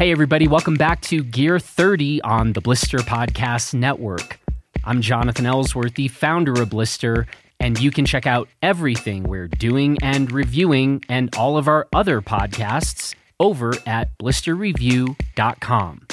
Hey, everybody, welcome back to Gear 30 on the Blister Podcast Network. I'm Jonathan Ellsworth, the founder of Blister, and you can check out everything we're doing and reviewing and all of our other podcasts over at blisterreview.com.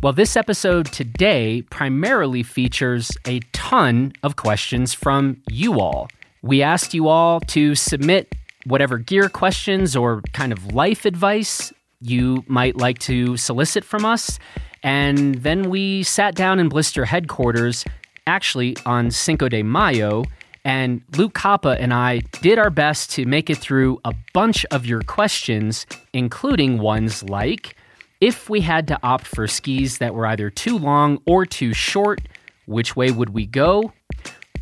Well, this episode today primarily features a ton of questions from you all. We asked you all to submit whatever gear questions or kind of life advice you might like to solicit from us. And then we sat down in Blister headquarters, actually on Cinco de Mayo, and Luke Koppa and I did our best to make it through a bunch of your questions, including ones like if we had to opt for skis that were either too long or too short, which way would we go?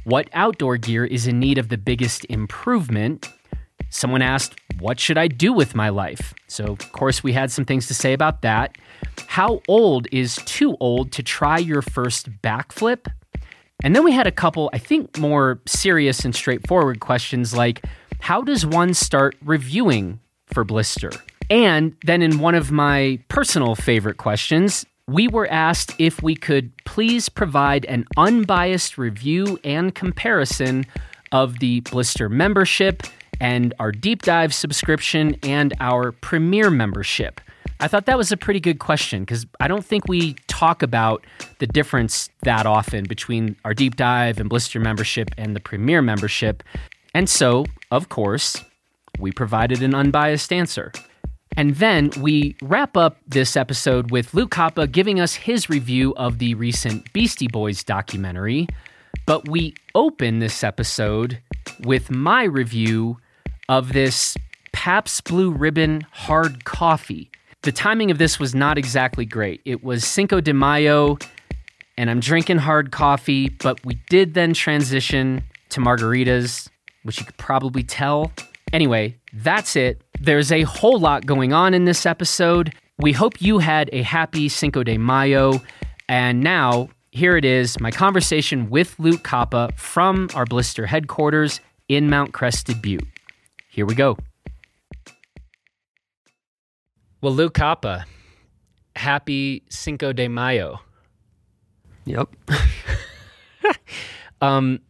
What outdoor gear is in need of the biggest improvement? Someone asked, What should I do with my life? So, of course, we had some things to say about that. How old is too old to try your first backflip? And then we had a couple, I think, more serious and straightforward questions like How does one start reviewing for Blister? And then, in one of my personal favorite questions, we were asked if we could please provide an unbiased review and comparison of the Blister membership and our deep dive subscription and our premier membership. I thought that was a pretty good question because I don't think we talk about the difference that often between our deep dive and blister membership and the premier membership. And so, of course, we provided an unbiased answer. And then we wrap up this episode with Luke Koppa giving us his review of the recent Beastie Boys documentary. But we open this episode with my review of this Pabst Blue Ribbon hard coffee. The timing of this was not exactly great. It was Cinco de Mayo, and I'm drinking hard coffee, but we did then transition to margaritas, which you could probably tell. Anyway, that's it. There's a whole lot going on in this episode. We hope you had a happy Cinco de Mayo. And now, here it is my conversation with Luke Koppa from our Blister headquarters in Mount Crested Butte. Here we go. Well, Luke Koppa, happy Cinco de Mayo. Yep. Um,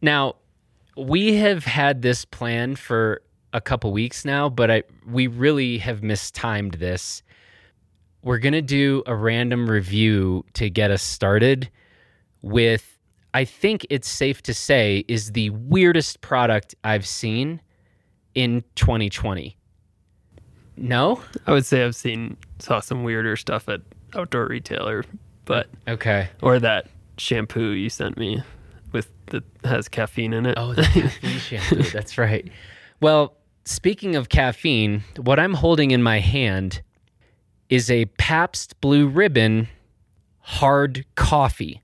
now, we have had this plan for a couple weeks now, but I we really have mistimed this. We're gonna do a random review to get us started with. I think it's safe to say is the weirdest product I've seen in 2020. No? I would say I've seen saw some weirder stuff at outdoor retailer, but Okay. or that shampoo you sent me with that has caffeine in it. Oh, the caffeine shampoo. That's right. Well, speaking of caffeine, what I'm holding in my hand is a Pabst Blue Ribbon hard coffee.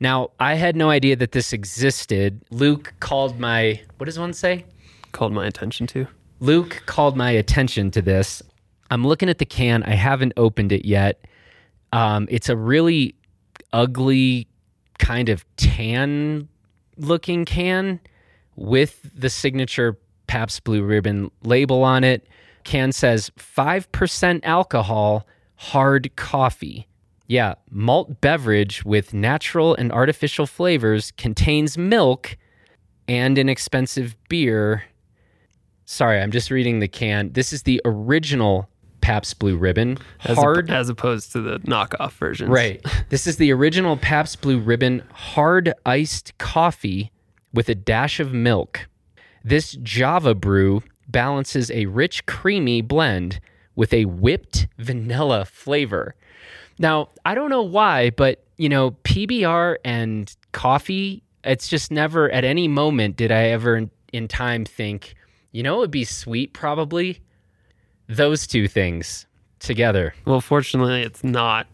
Now, I had no idea that this existed. Luke called my, what does one say? Called my attention to. Luke called my attention to this. I'm looking at the can. I haven't opened it yet. Um, it's a really ugly, kind of tan looking can with the signature Pabst Blue Ribbon label on it. Can says 5% alcohol, hard coffee. Yeah, malt beverage with natural and artificial flavors contains milk and an expensive beer. Sorry, I'm just reading the can. This is the original Pabst Blue Ribbon. As, hard, op- as opposed to the knockoff versions. right. This is the original Pabst Blue Ribbon hard iced coffee with a dash of milk. This Java brew balances a rich, creamy blend with a whipped vanilla flavor. Now, I don't know why, but you know, PBR and coffee, it's just never at any moment did I ever in, in time think, you know, it would be sweet probably those two things together. Well, fortunately, it's not.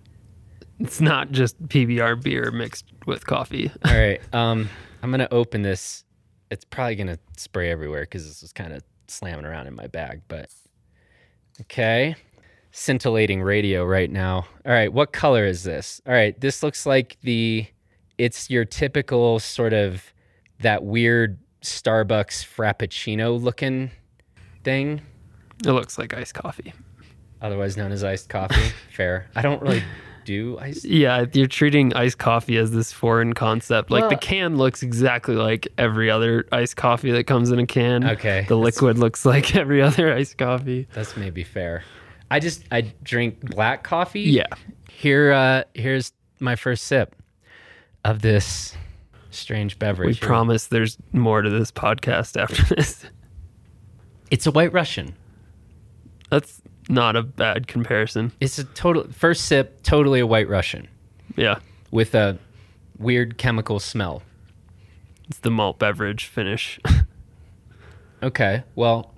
It's not just PBR beer mixed with coffee. All right. Um, I'm gonna open this. It's probably gonna spray everywhere because this was kind of slamming around in my bag. But okay, scintillating radio right now. All right, what color is this? All right, this looks like the. It's your typical sort of that weird Starbucks Frappuccino looking thing. It looks like iced coffee. otherwise known as iced coffee. Fair. I don't really do iced. Yeah, you're treating iced coffee as this foreign concept. Like the can looks exactly like every other iced coffee that comes in a can. Okay, The liquid looks like every other iced coffee. That's maybe fair. I just I drink black coffee. Yeah. Here, uh, here's my first sip of this strange We beverage. Here. promise there's more to this podcast after this. It's a White Russian. That's not a bad comparison. It's a total first sip. Totally a White Russian Yeah. with a weird chemical smell. It's the malt beverage finish. Okay, well,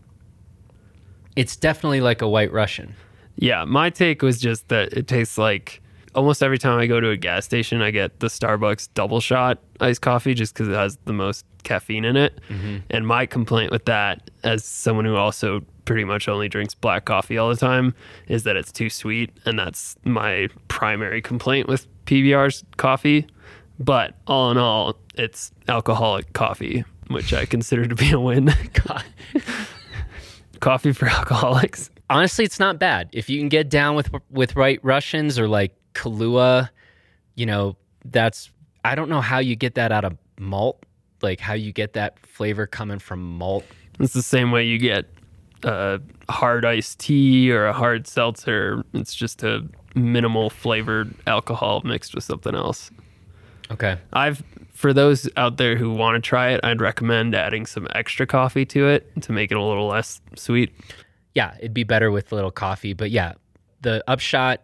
it's definitely like a White Russian. yeah, my take was just that it tastes like almost every time I go to a gas station, I get the Starbucks double shot iced coffee just because it has the most caffeine in it. Mm-hmm. And my complaint with that, as someone who also pretty much only drinks black coffee all the time, is that it's too sweet. And that's my primary complaint with PBR's coffee. But all in all, it's alcoholic coffee, which I consider to be a win. Coffee for alcoholics. honestly, it's not bad if you can get down with with White Russians or like Kahlua. You know, that's I don't know how you get that out of malt, like how you get that flavor coming from malt. It's the same way you get a hard iced tea or a hard seltzer. It's just a minimal flavored alcohol mixed with something else. Okay, I've for those out there who want to try it, I'd recommend adding some extra coffee to it to make it a little less sweet. yeah, it'd be better with a little coffee, but yeah, the upshot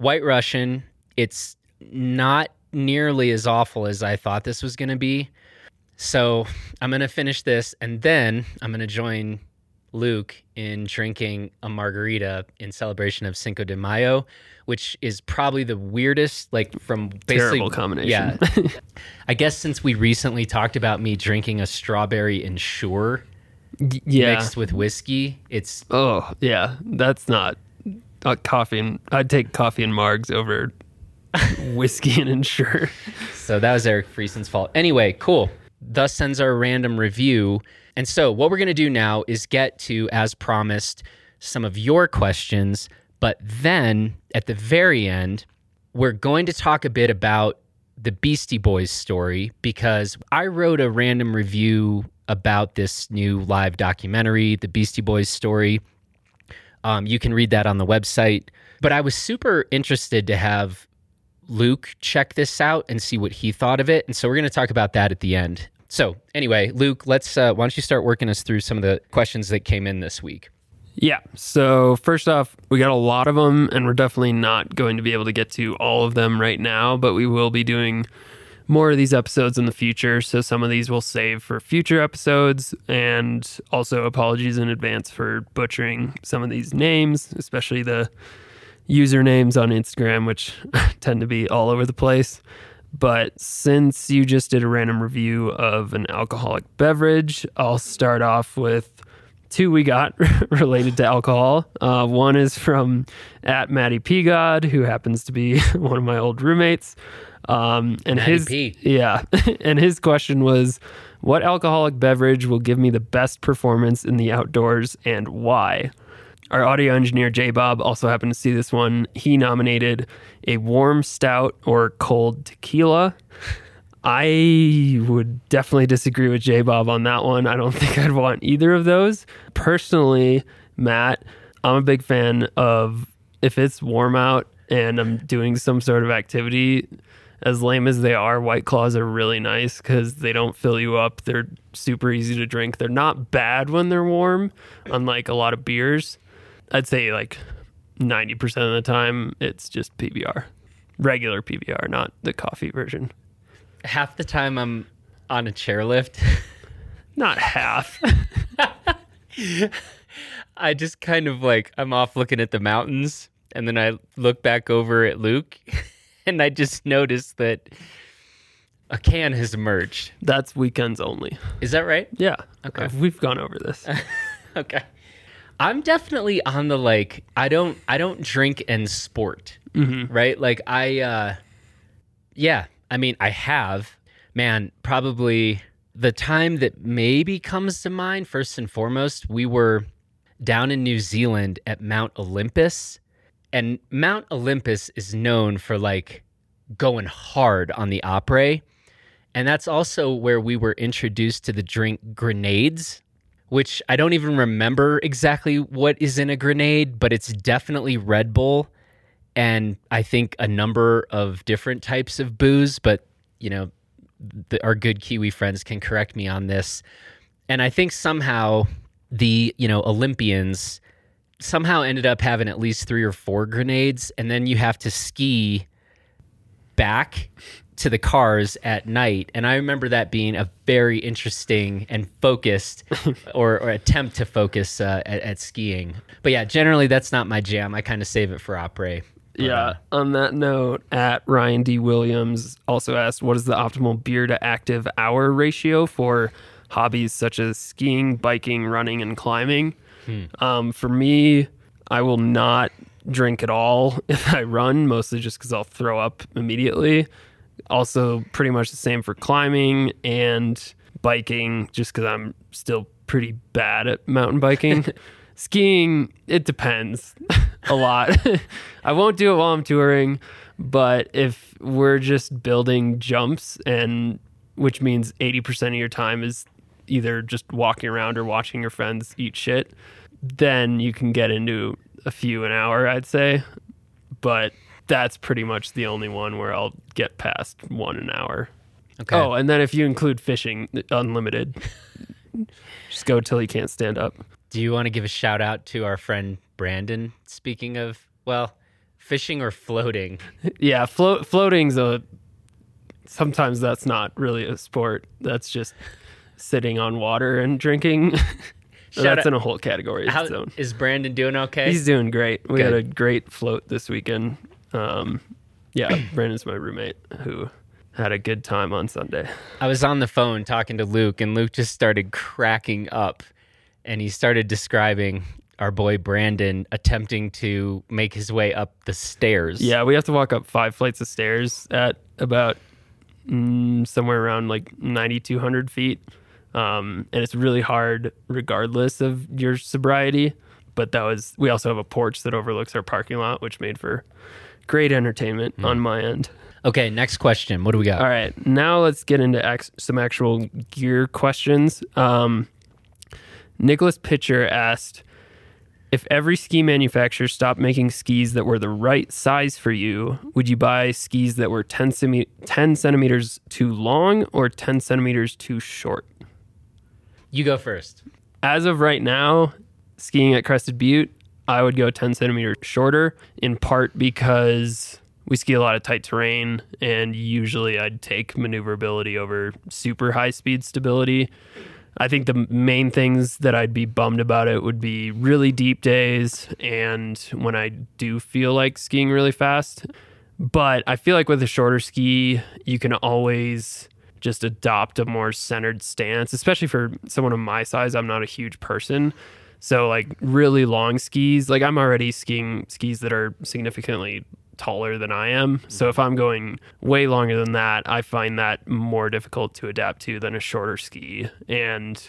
White Russian. It's not nearly as awful as I thought this was going to be. So I'm going to finish this and then I'm going to join Luke in drinking a margarita in celebration of Cinco de Mayo, which is probably the weirdest, like from basically. Terrible combination. Yeah. I guess since we recently talked about me drinking a strawberry Ensure Y- yeah. mixed with whiskey, it's Oh, yeah. That's not uh, coffee. And I'd take coffee and margs over whiskey and Ensure. So that was Eric Friesen's fault. Anyway, cool. Thus sends our random review. And so what we're going to do now is get to, as promised, some of your questions. But then at the very end, we're going to talk a bit about the Beastie Boys story because I wrote a random review about this new live documentary, The Beastie Boys Story. Um, you can read that on the website. But I was super interested to have Luke check this out and see what he thought of it. And so we're going to talk about that at the end. So anyway, Luke, let's uh, why don't you start working us through some of the questions that came in this week? Yeah. So first off, we got a lot of them, and we're definitely not going to be able to get to all of them right now, but we will be doing more of these episodes in the future. So some of these we'll save for future episodes. And also apologies in advance for butchering some of these names, especially the usernames on Instagram, which tend to be all over the place. But since you just did a random review of an alcoholic beverage, I'll start off with two we got related to alcohol. Uh, one is from at Maddie Peagod, who happens to be one of my old roommates. Um, and his P. yeah, and his question was, "What alcoholic beverage will give me the best performance in the outdoors, and why?" Our audio engineer J Bob also happened to see this one. He nominated a warm stout or cold tequila. I would definitely disagree with J Bob on that one. I don't think I'd want either of those. Personally, Matt, I'm a big fan of if it's warm out and I'm doing some sort of activity, as lame as they are, White Claws are really nice because they don't fill you up. They're super easy to drink. They're not bad when they're warm, unlike a lot of beers. I'd say like 90% of the time, it's just PBR. Regular PBR, not the coffee version. Half the time I'm on a chairlift. Not half. I just kind of like I'm off looking at the mountains and then I look back over at Luke and I just noticed that a can has emerged. That's weekends only. Is that right? Yeah. Okay. We've gone over this. Okay. I'm definitely on the like I don't I don't drink and sport. Right? Like I uh yeah, I mean I have man, probably the time that maybe comes to mind first and foremost, we were down in New Zealand at Mount Olympus. And Mount Olympus is known for like going hard on the opera. And that's also where we were introduced to the drink grenades, which I don't even remember exactly what is in a grenade, but it's definitely Red Bull and I think a number of different types of booze, but you know, the, our good Kiwi friends can correct me on this. And I think somehow the, you know, Olympians somehow ended up having at least three or four grenades, and then you have to ski back to the cars at night. And I remember that being a very interesting and focused or, or attempt to focus uh, at, at, skiing. But yeah, generally that's not my jam. I kind of save it for après. Yeah. On that note, at Ryan D. Williams also asked, what is the optimal beer to active hour ratio for hobbies such as skiing, biking, running, and climbing? Hmm. Um, for me, I will not drink at all if I run, mostly just because I'll throw up immediately. Also, pretty much the same for climbing and biking, just because I'm still pretty bad at mountain biking. Skiing, it depends a lot. I won't do it while I'm touring, but if we're just building jumps and which means 80% of your time is either just walking around or watching your friends eat shit, then you can get into a few an hour, I'd say. But that's pretty much the only one where I'll get past one an hour. Okay. Oh, and then if you include fishing, unlimited. just go till you can't stand up. Do you want to give a shout out to our friend Brandon? Speaking of, well, fishing or floating? yeah, float floating's a. Sometimes that's not really a sport. That's just sitting on water and drinking. so that's out, in a whole category. Is Brandon doing okay? He's doing great. We Good. had a great float this weekend. Um, yeah, Brandon's my roommate who had a good time on Sunday. I was on the phone talking to Luke, and Luke just started cracking up and he started describing our boy Brandon attempting to make his way up the stairs. Yeah, we have to walk up five flights of stairs at about mm, somewhere around like 9,200 feet. Um, and it's really hard regardless of your sobriety. But that was, we also have a porch that overlooks our parking lot, which made for great entertainment mm. on my end. Okay, next question. What do we got? All right, now let's get into ex- some actual gear questions. Um, Nicholas Pitcher asked if every ski manufacturer stopped making skis that were the right size for you, would you buy skis that were 10, 10 centimeters too long or 10 centimeters too short? You go first. As of right now, skiing at Crested Butte, I would go 10 centimeters shorter, in part because we ski a lot of tight terrain, and usually I'd take maneuverability over super high speed stability. I think the main things that I'd be bummed about it would be really deep days and when I do feel like skiing really fast. But I feel like with a shorter ski, you can always just adopt a more centered stance, especially for someone of my size. I'm not a huge person. So like really long skis, like I'm already skiing skis that are significantly taller than I am. So if I'm going way longer than that, I find that more difficult to adapt to than a shorter ski. And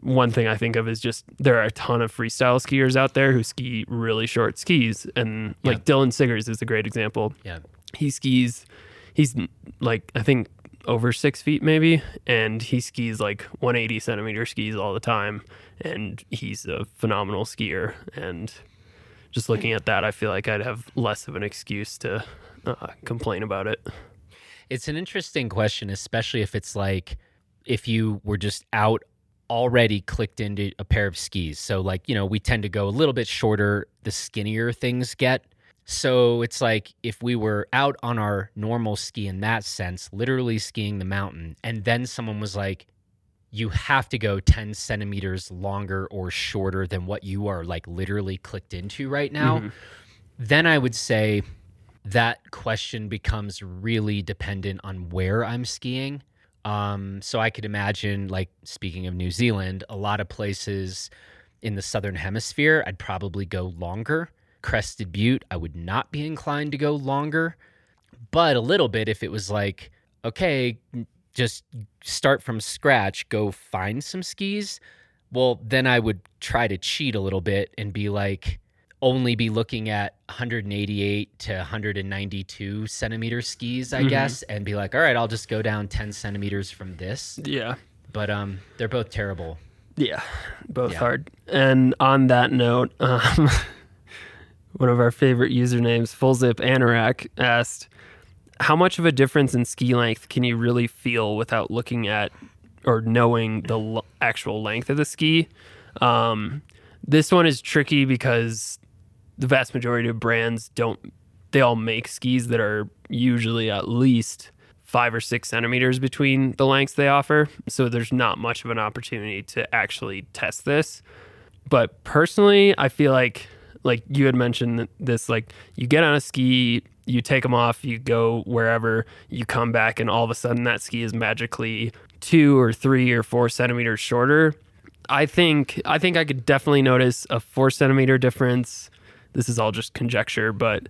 one thing I think of is just there are a ton of freestyle skiers out there who ski really short skis. And like yeah. Dylan Siggers is a great example. Yeah. He skis, he's like, I think over six feet maybe. And he skis like 180 centimeter skis all the time. And he's a phenomenal skier. And just looking at that, I feel like I'd have less of an excuse to uh, complain about it. It's an interesting question, especially if it's like if you were just out already clicked into a pair of skis. So, like, you know, we tend to go a little bit shorter the skinnier things get. So, it's like if we were out on our normal ski in that sense, literally skiing the mountain, and then someone was like, you have to go 10 centimeters longer or shorter than what you are like literally clicked into right now, mm-hmm. then I would say that question becomes really dependent on where I'm skiing. Um, so I could imagine, like, speaking of New Zealand, a lot of places in the southern hemisphere, I'd probably go longer. Crested Butte, I would not be inclined to go longer, but a little bit if it was like, okay, just start from scratch, go find some skis, Well, then I would try to cheat a little bit and be like, only be looking at 188 to 192 centimeter skis, I Mhm. guess, and be like, all right, I'll just go down 10 centimeters from this. Yeah. But um, they're both terrible. Yeah, both Yeah. hard. And on that note, um, one of our favorite usernames, FullZip Anorak, asked, "How much of a difference in ski length can you really feel without looking at or knowing the l- actual length of the ski?" Um, this one is tricky because the vast majority of brands don't. They all make skis that are usually at least five or six centimeters between the lengths they offer. So there's not much of an opportunity to actually test this. But personally, I feel like like you had mentioned this like you get on a ski, you take them off, you go wherever, you come back and all of a sudden that ski is magically 2 or 3 or 4 centimeters shorter. I think I think I could definitely notice a 4 centimeter difference. This is all just conjecture, but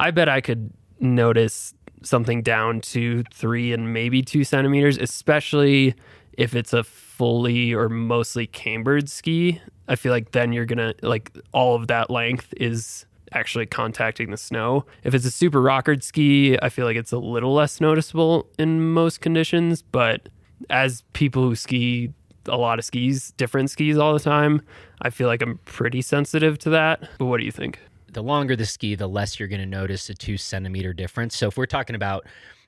I bet I could notice something down to three and maybe two centimeters, especially if it's a fully or mostly cambered ski. I feel like then you're gonna like all of that length is actually contacting the snow. If it's a super rockered ski, I feel like it's a little less noticeable in most conditions. But as people who ski a lot of skis, different skis all the time, I feel like I'm pretty sensitive to that. But what do you think? The longer the ski, the less you're going to notice a two centimeter difference. So if we're talking about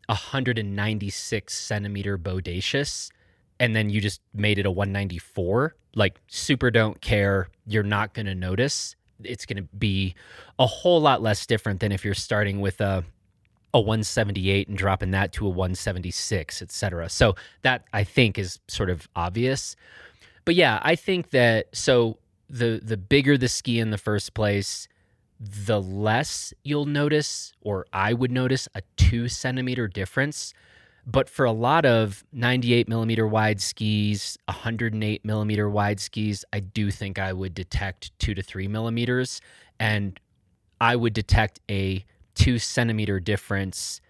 196 centimeter bodacious, and then you just made it a 194, like super don't care, you're not going to notice. It's going to be a whole lot less different than if you're starting with a a 178 and dropping that to a 176, et cetera. So that I think is sort of obvious. But yeah, I think that so the the bigger the ski in the first place, the less you'll notice, or I would notice a two centimeter difference. But for a lot of 98 millimeter wide skis, 108 millimeter wide skis, I do think I would detect two to three millimeters. And I would detect a two centimeter difference,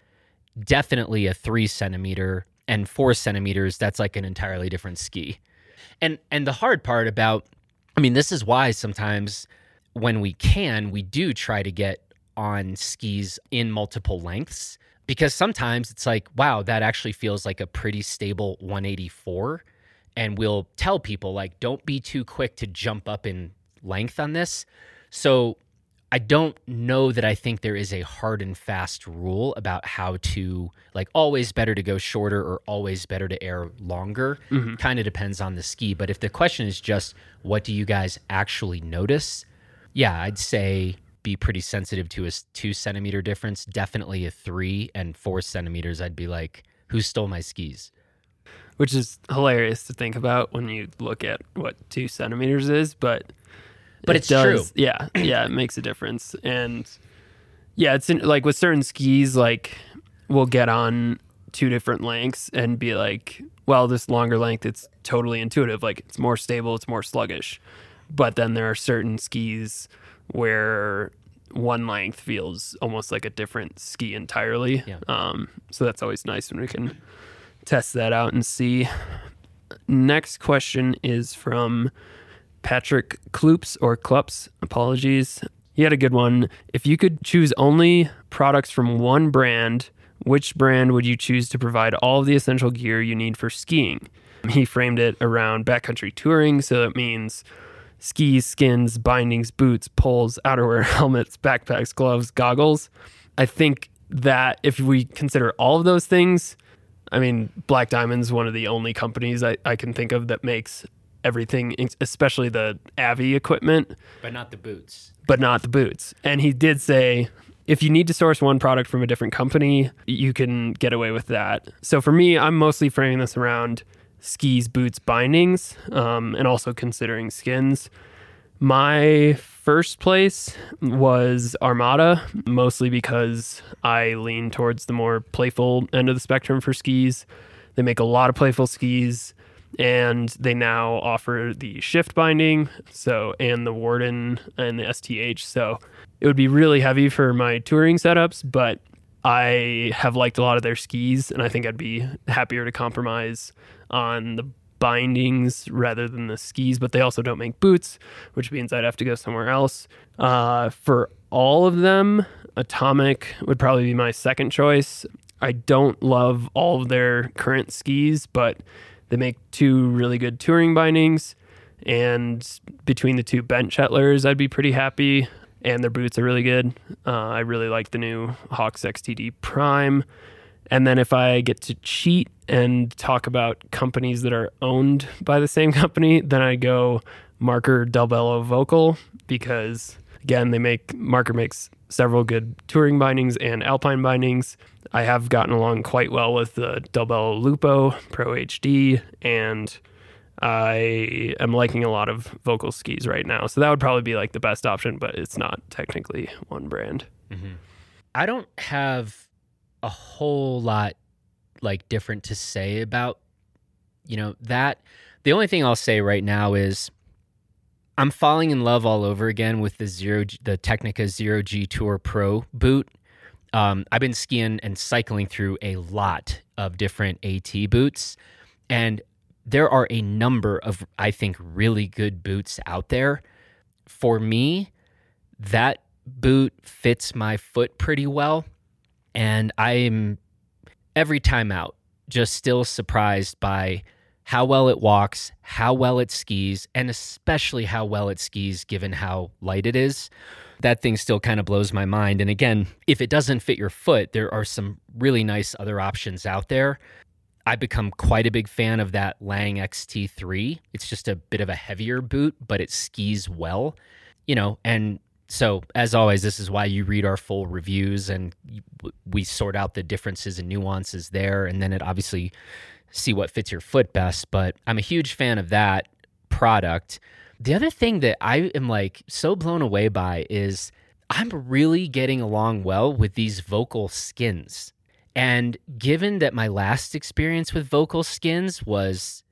definitely a three centimeter, and four centimeters. That's like an entirely different ski. And and the hard part about, I mean, this is why sometimes when we can, we do try to get on skis in multiple lengths because sometimes it's like, wow, that actually feels like a pretty stable 184. And we'll tell people, like, don't be too quick to jump up in length on this. So I don't know that I think there is a hard and fast rule about how to, like, always better to go shorter or always better to air longer. Mm-hmm. Kind of depends on the ski. But if the question is just, what do you guys actually notice? Yeah, I'd say be pretty sensitive to a two centimeter difference. Definitely a three and four centimeters. I'd be like, who stole my skis? which is hilarious to think about when you look at what two centimeters is, but But it it's true. Yeah, yeah, it makes a difference, and yeah, it's in, like with certain skis, like we'll get on two different lengths and be like, well, this longer length, it's totally intuitive, like it's more stable, it's more sluggish, but then there are certain skis where one length feels almost like a different ski entirely. Yeah. Um, so that's always nice when we can test that out and see. Next question is from Patrick Kloops or Klups. Apologies. He had a good one. If you could choose only products from one brand, which brand would you choose to provide all of the essential gear you need for skiing? He framed it around backcountry touring, so that means skis, skins, bindings, boots, poles, outerwear, helmets, backpacks, gloves, goggles. I think that if we consider all of those things, I mean, Black Diamond's one of the only companies I, I can think of that makes everything, especially the Avi equipment, But not the boots. but not the boots. And he did say if you need to source one product from a different company, you can get away with that. So for me, I'm mostly framing this around skis, boots, bindings, um, and also considering skins. My first place was Armada, mostly because I lean towards the more playful end of the spectrum for skis. They make a lot of playful skis, and they now offer the shift binding, so and the Warden and the STH. So it would be really heavy for my touring setups, but I have liked a lot of their skis, and I think I'd be happier to compromise on the bindings rather than the skis, but they also don't make boots, which means I'd have to go somewhere else. Uh, for all of them, Atomic would probably be my second choice. I don't love all of their current skis, but they make two really good touring bindings. And between the two Bent Chetlers, I'd be pretty happy. And their boots are really good. Uh, I really like the new Hawx XTD Prime. And then if I get to cheat and talk about companies that are owned by the same company, then I go Marker Dalbello Völkl because again, they make Marker makes several good touring bindings and alpine bindings. I have gotten along quite well with the Dalbello Lupo Pro HD and I am liking a lot of Völkl skis right now. So that would probably be like the best option, but it's not technically one brand. Mm-hmm. I don't have a whole lot like different to say about you know that the only thing I'll say right now is I'm falling in love all over again with the zero the Tecnica Zero G Tour Pro boot. Um, I've been skiing and cycling through a lot of different AT boots, and there are a number of I think really good boots out there. For me, that boot fits my foot pretty well, and I'm every time out just still surprised by how well it walks, how well it skis, and especially how well it skis given how light it is. That thing still kind of blows my mind. And again, if it doesn't fit your foot, there are some really nice other options out there. I've become quite a big fan of that Lange XT3. It's just a bit of a heavier boot, but it skis well, you know, and so as always this is why you read our full reviews and we sort out the differences and nuances there and then it obviously see what fits your foot best but i'm a huge fan of that product the other thing that i am like so blown away by is i'm really getting along well with these Völkl skins and given that my last experience with Völkl skins was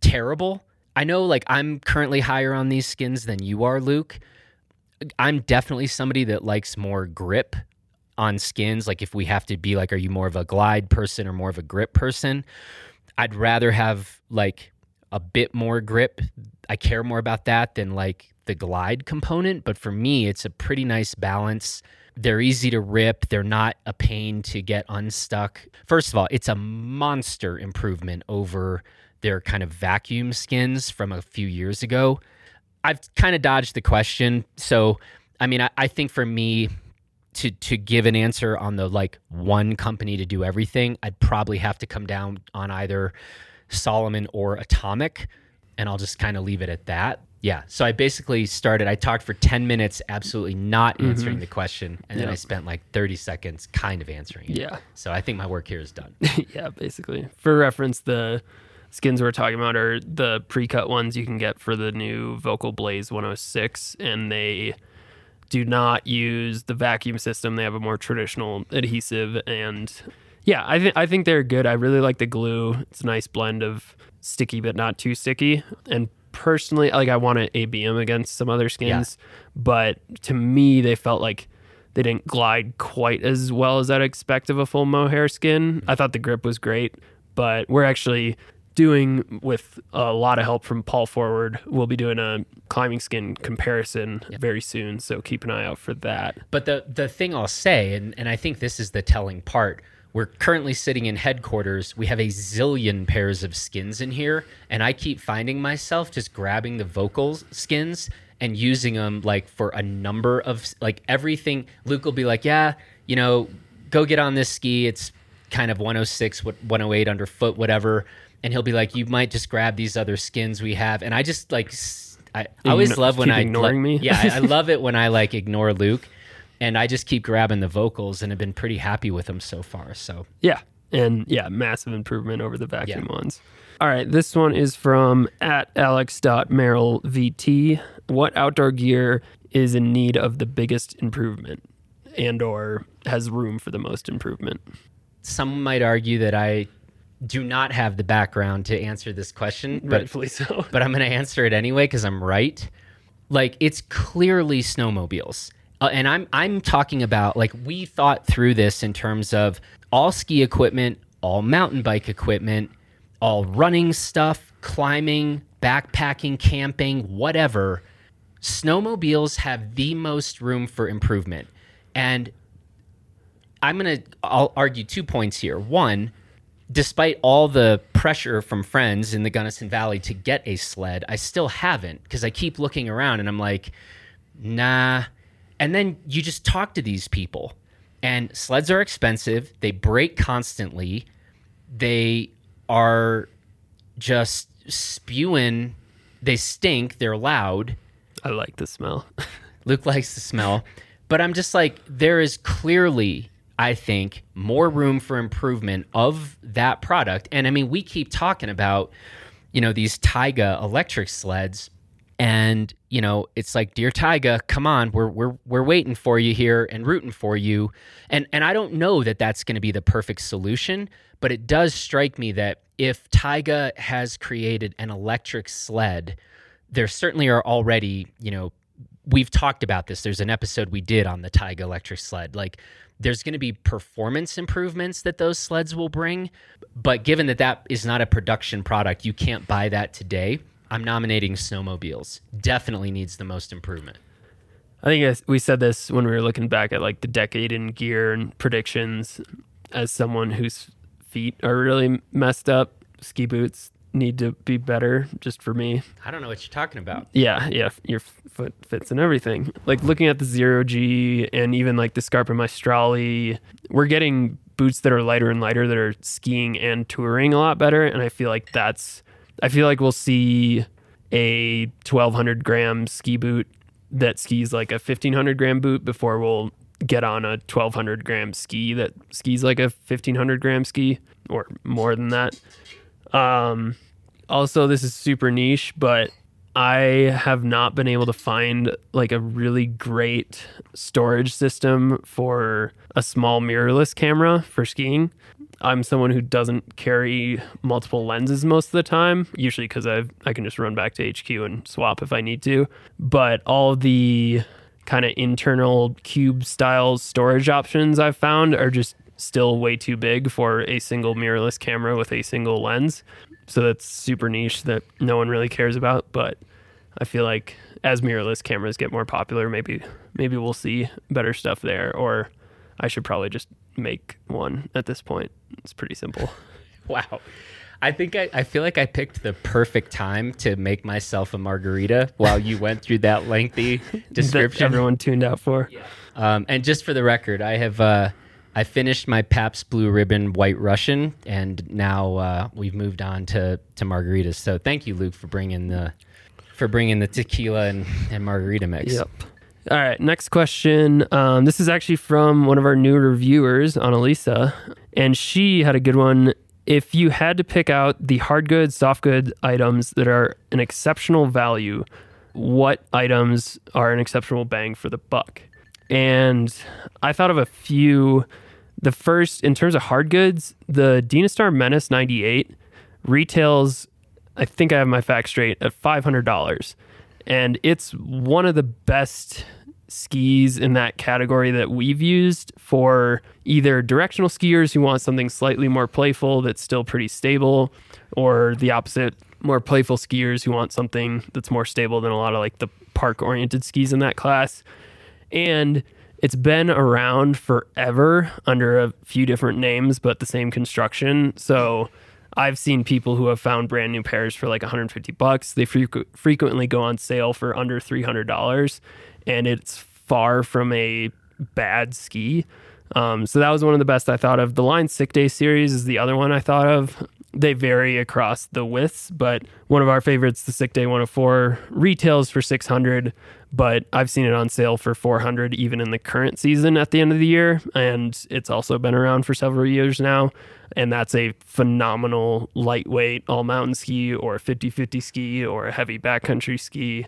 terrible i know like i'm currently higher on these skins than you are luke I'm definitely somebody that likes more grip on skins. Like if we have to be like, are you more of a glide person or more of a grip person? I'd rather have like a bit more grip. I care more about that than like the glide component. But for me, it's a pretty nice balance. They're easy to rip. They're not a pain to get unstuck. First of all, it's a monster improvement over their kind of vacuum skins from a few years ago. I've kind of dodged the question. So, I mean, I, I, think for me to to give an answer on the like one company to do everything, I'd probably have to come down on either Salomon or Atomic, and I'll just kind of leave it at that. Yeah. So I basically started. I talked for ten minutes, absolutely not mm-hmm. answering mm-hmm. the question, and then I spent like thirty seconds kind of answering it. Yeah. So I think my work here is done. yeah, basically. For reference, the skins we're talking about are the pre-cut ones you can get for the new Völkl Blaze 106 and they do not use the vacuum system. They have a more traditional adhesive and yeah, I think I think they're good. I really like the glue. It's a nice blend of sticky but not too sticky. And personally, like I want to AB them against some other skins, yeah. but to me they felt like they didn't glide quite as well as I'd expect of a full mohair skin. I thought the grip was great, but we're actually doing with a lot of help from Paul Forward. We'll be doing a climbing skin comparison yep. very soon, so keep an eye out for that. But the the thing I'll say, and, and I think this is the telling part, we're currently sitting in headquarters. We have a zillion pairs of skins in here, and I keep finding myself just grabbing the Völkl skins and using them like for a number of like everything. Luke will be like, "Yeah, you know, go get on this ski. It's kind of 106, 108 underfoot, whatever." and he'll be like, "You might just grab these other skins we have," and I just like, I, I always love when I ignoring me. yeah, I, I love it when I like ignore Luke, and I just keep grabbing the Völkls and have been pretty happy with them so far. So yeah, and yeah, massive improvement over the vacuum yeah. ones. All right, this one is from at alex.merrillvt. What outdoor gear is in need of the biggest improvement and or has room for the most improvement? Some might argue that I do not have the background to answer this question, but, rightfully so. but I'm going to answer it anyway because I'm right. Like it's clearly snowmobiles. Uh, and I'm I'm talking about like we thought through this in terms of all ski equipment, all mountain bike equipment, all running stuff, climbing, backpacking, camping, whatever, snowmobiles have the most room for improvement. And I'm going to I'll argue two points here. One, despite all the pressure from friends in the Gunnison Valley to get a sled, I still haven't because I keep looking around and I'm like, nah. And then you just talk to these people, and sleds are expensive. They break constantly. They are just spewing. They stink. They're loud. I like the smell. Luke likes the smell. But I'm just like, there is clearly, I think, more room for improvement of that product. And I mean, we keep talking about, you know, these Taiga electric sleds. And, you know, it's like, dear Taiga, come on, we're we're we're waiting for you here and rooting for you. And and I don't know that that's going to be the perfect solution, but it does strike me that if Taiga has created an electric sled, there certainly are already, you know, we've talked about this. There's an episode we did on the Taiga electric sled. Like there's going to be performance improvements that those sleds will bring, but given that that is not a production product, you can't buy that today. I'm nominating snowmobiles. Definitely needs the most improvement. I think we said this when we were looking back at like the decade in gear and predictions. As someone whose feet are really messed up, ski boots need to be better just for me. I don't know what you're talking about. Yeah, yeah, your foot fits and everything. Like looking at the Zero G and even like the Scarpa Maestrali, we're getting boots that are lighter and lighter that are skiing and touring a lot better. And I feel like that's, I feel like we'll see a 1200 gram ski boot that skis like a 1500 gram boot before we'll get on a 1200 gram ski that skis like a 1500 gram ski or more than that. Um, also, this is super niche, but I have not been able to find like a really great storage system for a small mirrorless camera for skiing. I'm someone who doesn't carry multiple lenses most of the time, usually because I I can just run back to HQ and swap if I need to. But all the kind of internal cube style storage options I've found are just still way too big for a single mirrorless camera with a single lens. So that's super niche that no one really cares about. But I feel like as mirrorless cameras get more popular, maybe maybe we'll see better stuff there. Or I should probably just make one at this point. It's pretty simple. Wow. I think I, I feel like I picked the perfect time to make myself a margarita while you went through that lengthy that description. everyone tuned out for. Um, and just for the record, I have uh, I finished my Pabst Blue Ribbon White Russian, and now uh, we've moved on to to margaritas. So thank you, Luke, for bringing the for bringing the tequila and, and margarita mix. Yep. All right, next question. Um, this is actually from one of our new reviewers, Annalisa, and she had a good one. If you had to pick out the hard goods, soft goods items that are an exceptional value, what items are an exceptional bang for the buck? And I thought of a few. The first, in terms of hard goods, the Dynastar Menace 98 retails, I think I have my facts straight, at $500 and it's one of the best skis in that category that we've used for either directional skiers who want something slightly more playful that's still pretty stable or the opposite more playful skiers who want something that's more stable than a lot of like the park oriented skis in that class. And it's been around forever under a few different names but the same construction. So I've seen people who have found brand new pairs for like 150 bucks. They frequ- frequently go on sale for under $300, and it's far from a bad ski. Um, so that was one of the best I thought of. The Line Sick Day series is the other one I thought of. They vary across the widths, but one of our favorites, the Sick Day 104, retails for 600, but I've seen it on sale for 400 even in the current season at the end of the year, and it's also been around for several years now and that's a phenomenal lightweight all mountain ski or 50-50 ski or a heavy backcountry ski.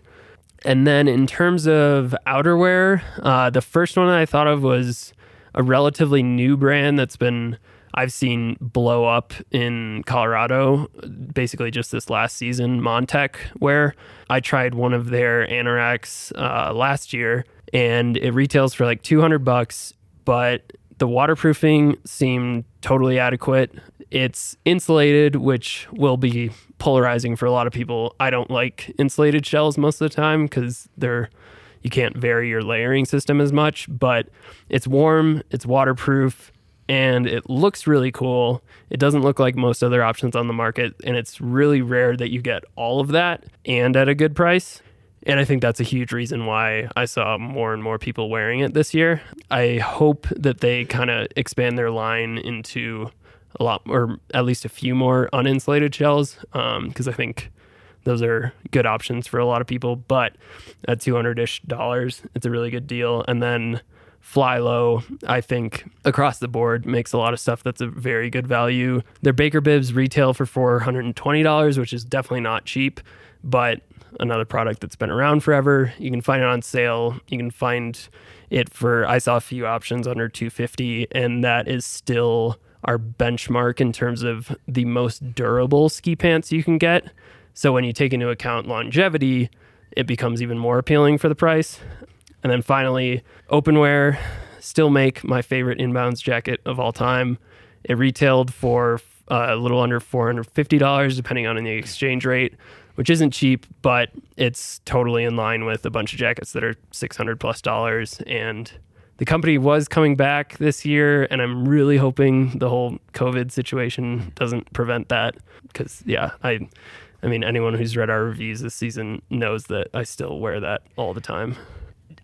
And then in terms of outerwear, uh, the first one I thought of was a relatively new brand that's been I've seen blow up in Colorado basically just this last season, Montec, where I tried one of their anoraks uh, last year and it retails for like 200 bucks, but The waterproofing seemed totally adequate. It's insulated, which will be polarizing for a lot of people. I don't like insulated shells most of the time because they're you can't vary your layering system as much, but it's warm, it's waterproof, and it looks really cool. It doesn't look like most other options on the market, and it's really rare that you get all of that and at a good price. And I think that's a huge reason why I saw more and more people wearing it this year. I hope that they kind of expand their line into a lot, or at least a few more uninsulated shells, because um, I think those are good options for a lot of people. But at 200 ish dollars, it's a really good deal. And then Flylow, I think across the board makes a lot of stuff that's a very good value. Their Baker Bibs retail for $420, which is definitely not cheap, but another product that's been around forever. You can find it on sale. You can find it for I saw a few options under 250 and that is still our benchmark in terms of the most durable ski pants you can get. So when you take into account longevity, it becomes even more appealing for the price. And then finally, Openwear still make my favorite inbounds jacket of all time. It retailed for uh, a little under $450 depending on the exchange rate which isn't cheap, but it's totally in line with a bunch of jackets that are 600 plus dollars. And the company was coming back this year, and I'm really hoping the whole COVID situation doesn't prevent that. Because, yeah, I. I mean, anyone who's read our reviews this season knows that I still wear that all the time.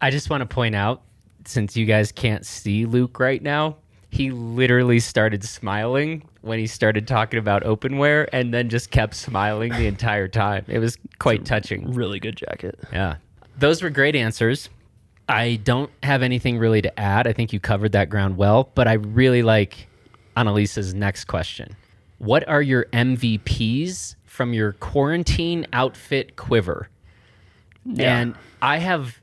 I just want to point out, since you guys can't see Luke right now, he literally started smiling when he started talking about openware, and then just kept smiling the entire time. It was quite touching. Really good jacket. Yeah. Those were great answers. I don't have anything really to add. I think you covered that ground well, but I really like Annalisa's next question. What are your MVPs from your quarantine outfit quiver? Yeah. And I have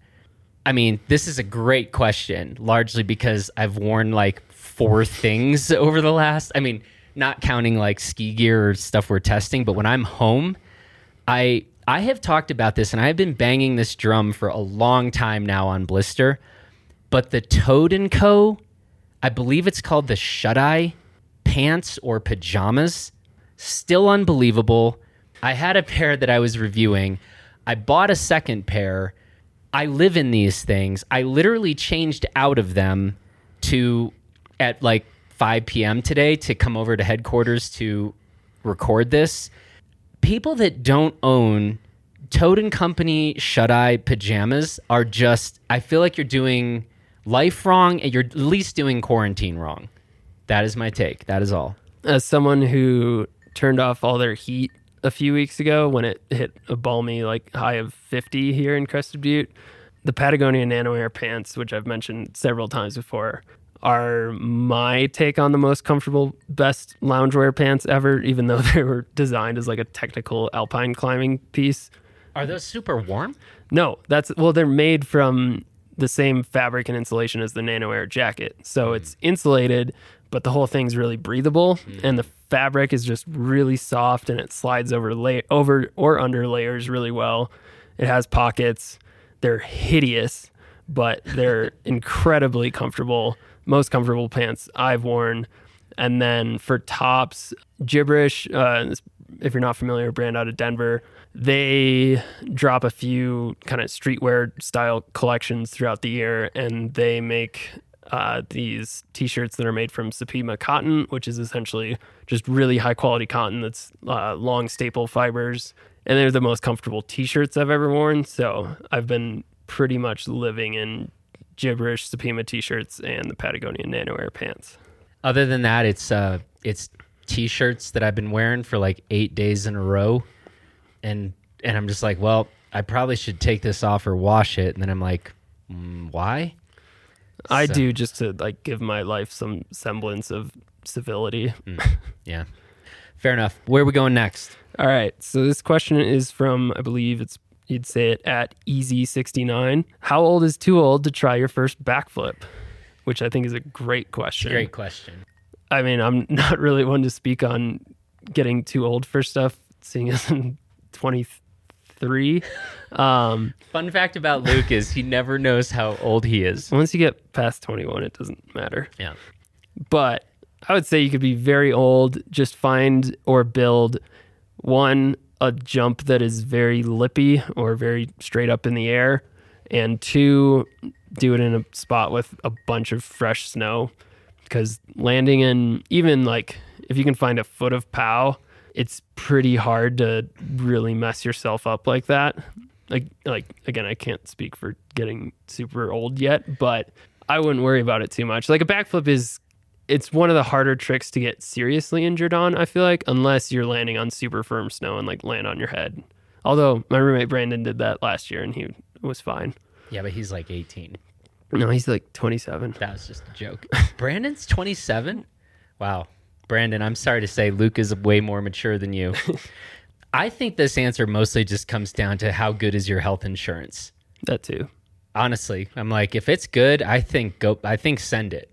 I mean, this is a great question, largely because I've worn like four things over the last. I mean, not counting like ski gear or stuff we're testing, but when I'm home, I I have talked about this and I've been banging this drum for a long time now on Blister. But the Toad and Co, I believe it's called the Shut Eye pants or pajamas, still unbelievable. I had a pair that I was reviewing. I bought a second pair. I live in these things. I literally changed out of them to at like 5 p.m. today to come over to headquarters to record this. People that don't own Toad and Company Shut Eye pajamas are just, I feel like you're doing life wrong and you're at least doing quarantine wrong. That is my take. That is all. As someone who turned off all their heat a few weeks ago when it hit a balmy like high of 50 here in Crested Butte, the Patagonia Nano Air pants, which I've mentioned several times before, are my take on the most comfortable, best loungewear pants ever, even though they were designed as like a technical alpine climbing piece. Are those super warm? No, that's well, they're made from the same fabric and insulation as the Nano Air jacket. So mm. it's insulated, but the whole thing's really breathable mm. and the fabric is just really soft and it slides over lay- over or under layers really well. It has pockets. They're hideous, but they're incredibly comfortable most comfortable pants I've worn. And then for tops, Gibberish, uh, if you're not familiar, brand out of Denver, they drop a few kind of streetwear style collections throughout the year, and they make uh, these t-shirts that are made from Supima cotton, which is essentially just really high quality cotton that's uh, long staple fibers, and they're the most comfortable t-shirts I've ever worn. So I've been pretty much living in gibberish Supima t-shirts and the Patagonia Nano Air pants. Other than that, it's uh, it's t-shirts that I've been wearing for like eight days in a row, and and I'm just like, well, I probably should take this off or wash it, and then I'm like, mm, why? I so. do just to like give my life some semblance of civility. Mm, yeah, fair enough. Where are we going next? All right. So this question is from I believe it's you'd say it at Easy69. How old is too old to try your first backflip? Which I think is a great question. Great question. I mean, I'm not really one to speak on getting too old for stuff, seeing as I'm 23. Um, Fun fact about Luke is he never knows how old he is. Once you get past 21, it doesn't matter. Yeah. But I would say you could be very old, just find or build one, a jump that is very lippy or very straight up in the air, and two, do it in a spot with a bunch of fresh snow. Because landing in even like if you can find a foot of pow, it's pretty hard to really mess yourself up like that. Like like again, I can't speak for getting super old yet, but I wouldn't worry about it too much. Like a backflip is it's one of the harder tricks to get seriously injured on, I feel like, unless you're landing on super firm snow and like land on your head. Although my roommate Brandon did that last year and he was fine. Yeah, but he's like 18. No, he's like 27. That was just a joke. Brandon's 27? Wow. Brandon, I'm sorry to say Luke is way more mature than you. I think this answer mostly just comes down to how good is your health insurance. That too. Honestly, I'm like if it's good, I think go I think send it.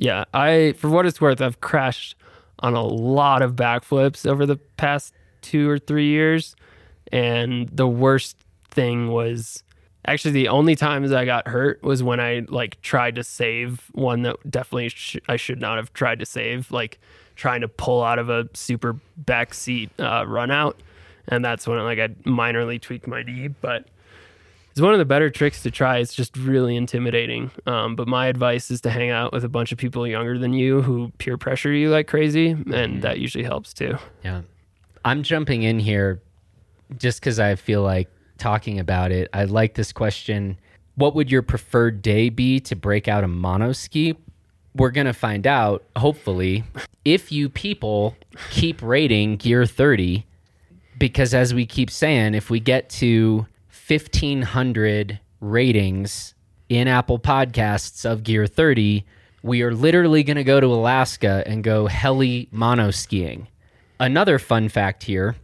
Yeah, I for what it's worth, I've crashed on a lot of backflips over the past 2 or 3 years, and the worst thing was actually the only times I got hurt was when I like tried to save one that definitely sh- I should not have tried to save, like trying to pull out of a super backseat uh, run out, and that's when like I minorly tweaked my knee, but it's one of the better tricks to try. It's just really intimidating. Um, but my advice is to hang out with a bunch of people younger than you who peer pressure you like crazy, and that usually helps too. Yeah. I'm jumping in here just because I feel like talking about it. I like this question. What would your preferred day be to break out a mono ski? We're going to find out, hopefully, if you people keep rating Gear 30. Because as we keep saying, if we get to 1,500 ratings in Apple Podcasts of Gear 30, we are literally going to go to Alaska and go heli mono skiing. Another fun fact here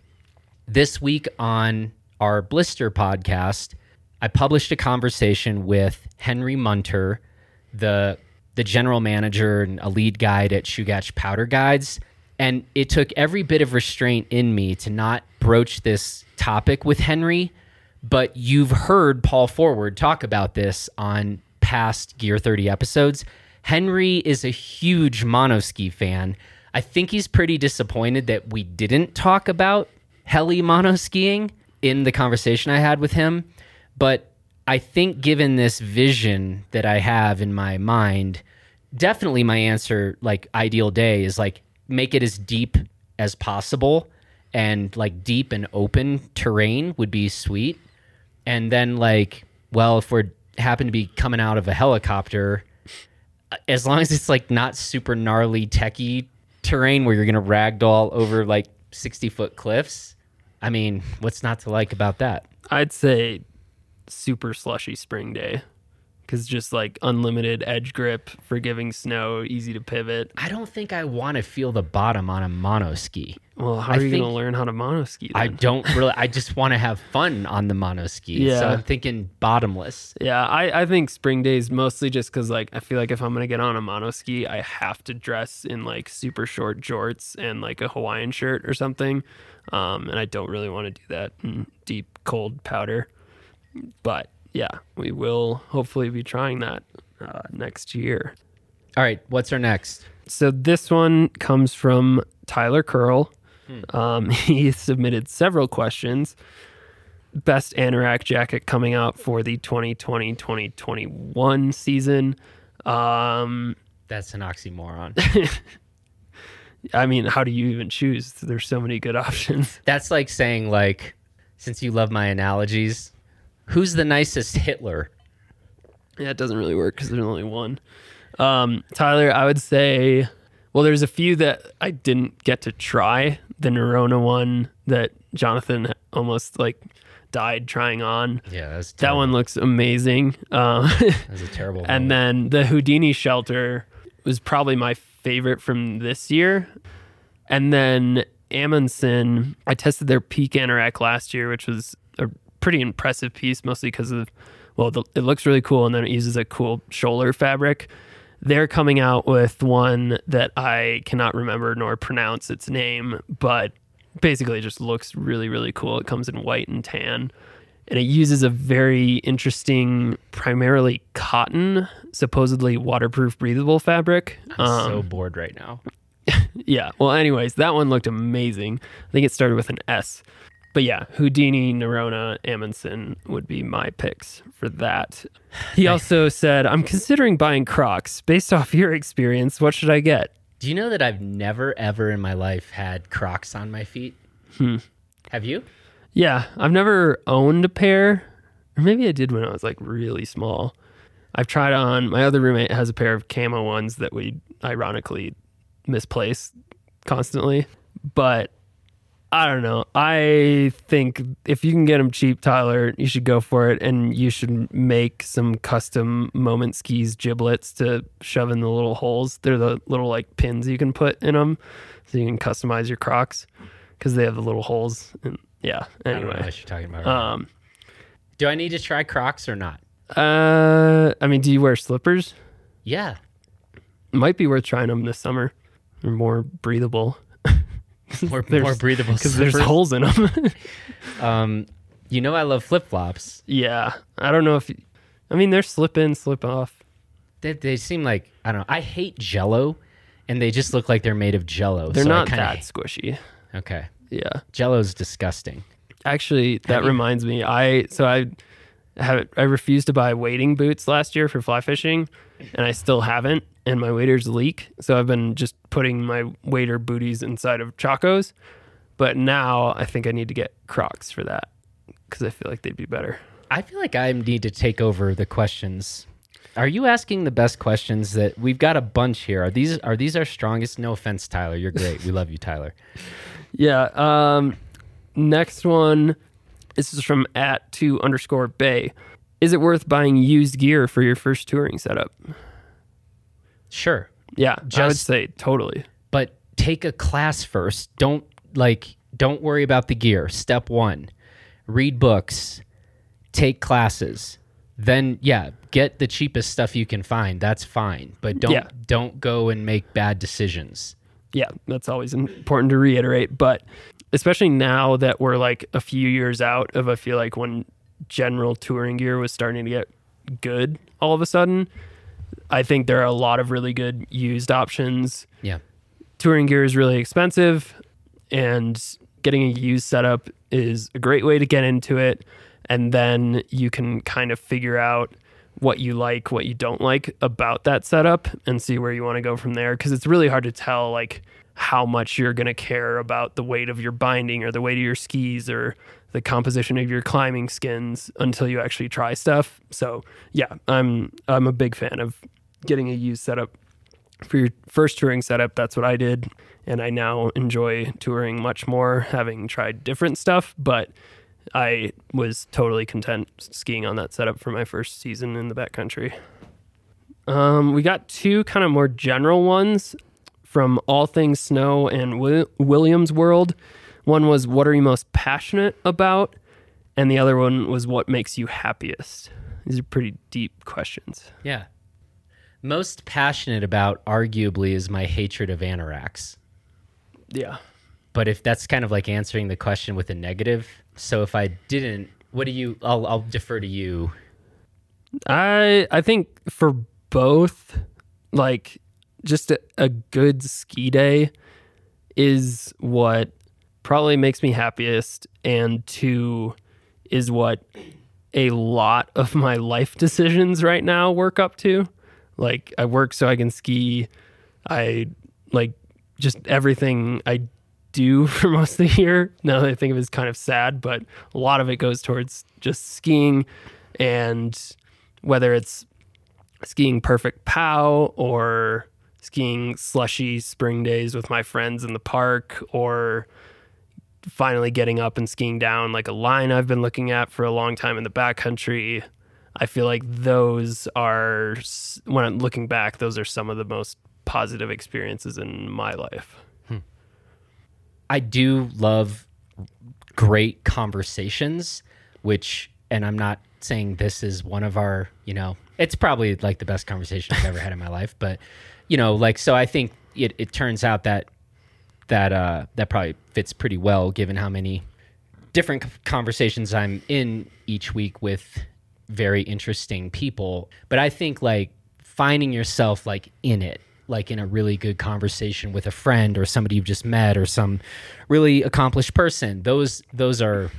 this week on our Blister podcast, I published a conversation with Henry Munter, the the general manager and a lead guide at Chugach Powder Guides. And it took every bit of restraint in me to not broach this topic with Henry. But you've heard Paul Forward talk about this on past Gear 30 episodes. Henry is a huge monoski fan. I think he's pretty disappointed that we didn't talk about heli monoskiing in the conversation I had with him. But I think, given this vision that I have in my mind, definitely my answer, like ideal day, is like make it as deep as possible. And like deep and open terrain would be sweet. And then, like, well, if we're happen to be coming out of a helicopter, uh, as long as it's like not super gnarly, techie terrain where you're to ragdoll over like 60 foot cliffs, I mean, what's not to like about that? I'd say super slushy spring day because just like unlimited edge grip, forgiving snow, easy to pivot. I don't think I want to feel the bottom on a mono ski. Well, how I are you going to learn how to mono ski? I don't really. I just want to have fun on the mono ski. Yeah. So I'm thinking bottomless. Yeah, I, I think spring days mostly just because like I feel like if I'm gonna get on a mono ski, I have to dress in like super short jorts and like a Hawaiian shirt or something, um, and I don't really want to do that in deep cold powder. But yeah, we will hopefully be trying that uh, next year. All right. What's our next? So this one comes from Tyler Curl. Um, he submitted several questions. Best Anorak jacket coming out for the 2020-2021 season. Um, That's an oxymoron. I mean, how do you even choose? There's so many good options. That's like saying like, since you love my analogies, who's the nicest Hitler? Yeah, it doesn't really work because there's only one. Um, Tyler, I would say, well, there's a few that I didn't get to try. The Norrøna one that Jonathan almost like died trying on. Yeah, that's That one looks amazing. Um, That's a terrible. and then the Houdini shelter was probably my favorite from this year. And then Amundsen, I tested their peak anorak last year, which was a pretty impressive piece, mostly because of, well, the, it looks really cool, and then it uses a cool shoulder fabric. They're coming out with one that I cannot remember nor pronounce its name, but basically it just looks really, really cool. It comes in white and tan. and it uses a very interesting, primarily cotton, supposedly waterproof, breathable fabric. I'm Um, so bored right now. yeah. Well, anyways, that one looked amazing. I think it started with an S. But yeah, Houdini, Norrøna, Amundsen would be my picks for that. He also said, I'm considering buying Crocs. Based off your experience, what should I get? Do you know that I've never ever in my life had Crocs on my feet? Hmm. Have you? Yeah, I've never owned a pair. Or maybe I did when I was like really small. I've tried on, my other roommate has a pair of camo ones that we ironically misplace constantly. But I don't know. I think if you can get them cheap, Tyler, you should go for it. And you should make some custom moment skis giblets to shove in the little holes. They're the little like pins you can put in them so you can customize your Crocs because they have the little holes. And yeah, I don't know anyway. what you're talking about. Um, Do I need to try Crocs or not? uh, I mean, do you wear slippers? Yeah. Might be worth trying them this summer. They're more breathable More, more breathable because there's holes in them. Um, you know I love flip flops. yeah, I don't know if. I mean, they're slip in, slip off. They, they seem like I don't know. I hate Jello, and they just look like they're made of Jello. They're so not that ha- squishy. okay. Yeah, Jello's disgusting. actually, that reminds me. I so I have I refused to buy wading boots last year for fly fishing, and I still haven't. And my waders leak, so I've been just putting my wader booties inside of Chacos. But now I think I need to get Crocs for that because I feel like they'd be better. I feel like I need to take over the questions. Are you asking the best questions that we've got a bunch here? Are these are these our strongest? No offense, Tyler. You're great. We love you, Tyler. Yeah. Um, next one. This is from at two underscore bay. Is it worth buying used gear for your first touring setup? Sure. Yeah, I would Just- say totally. but take a class first. Don't like don't worry about the gear. Step 1. Read books, take classes. Then yeah, get the cheapest stuff you can find. That's fine. But don't Yeah. don't go and make bad decisions. Yeah, that's always important to reiterate. But especially now that we're like a few years out of, I feel like when general touring gear was starting to get good all of a sudden, I think there are a lot of really good used options. Yeah. touring gear is really expensive and getting a used setup is a great way to get into it and then you can kind of figure out what you like what you don't like about that setup and see where you want to go from there because it's really hard to tell like how much you're going to care about the weight of your binding or the weight of your skis or the composition of your climbing skins until you actually try stuff so yeah i'm i'm a big fan of getting a used setup for your first touring setup, that's what I did. And I now enjoy touring much more, having tried different stuff. But I was totally content skiing on that setup for my first season in the backcountry. Um, we got two kind of more general ones from All Things Snow and Wi- Williams World. One was, What are you most passionate about? And the other one was, What makes you happiest? These are pretty deep questions. Yeah. Most passionate about arguably is my hatred of anoraks. Yeah. But if that's kind of like answering the question with a negative, so if I didn't, what do you? I'll I'll defer to you. I I think for both, like just a, a good ski day is what probably makes me happiest, and two is what a lot of my life decisions right now work up to. Like I work so I can ski. I like just everything I do for most of the year. Now that I think of it is kind of sad, but a lot of it goes towards just skiing and whether it's skiing perfect pow or skiing slushy spring days with my friends in the park or finally getting up and skiing down like a line I've been looking at for a long time in the backcountry. I feel like those are when I'm looking back, those are some of the most positive experiences in my life. Hmm. I do love great conversations, which, and I'm not saying this is one of our, you know, it's probably like the best conversation I've ever had in my life, but, you know, like, so I think it, it turns out that, that, uh, that probably fits pretty well given how many different conversations I'm in each week with very interesting people. But I think like finding yourself like in it, like in a really good conversation with a friend or somebody you've just met or some really accomplished person. Those those are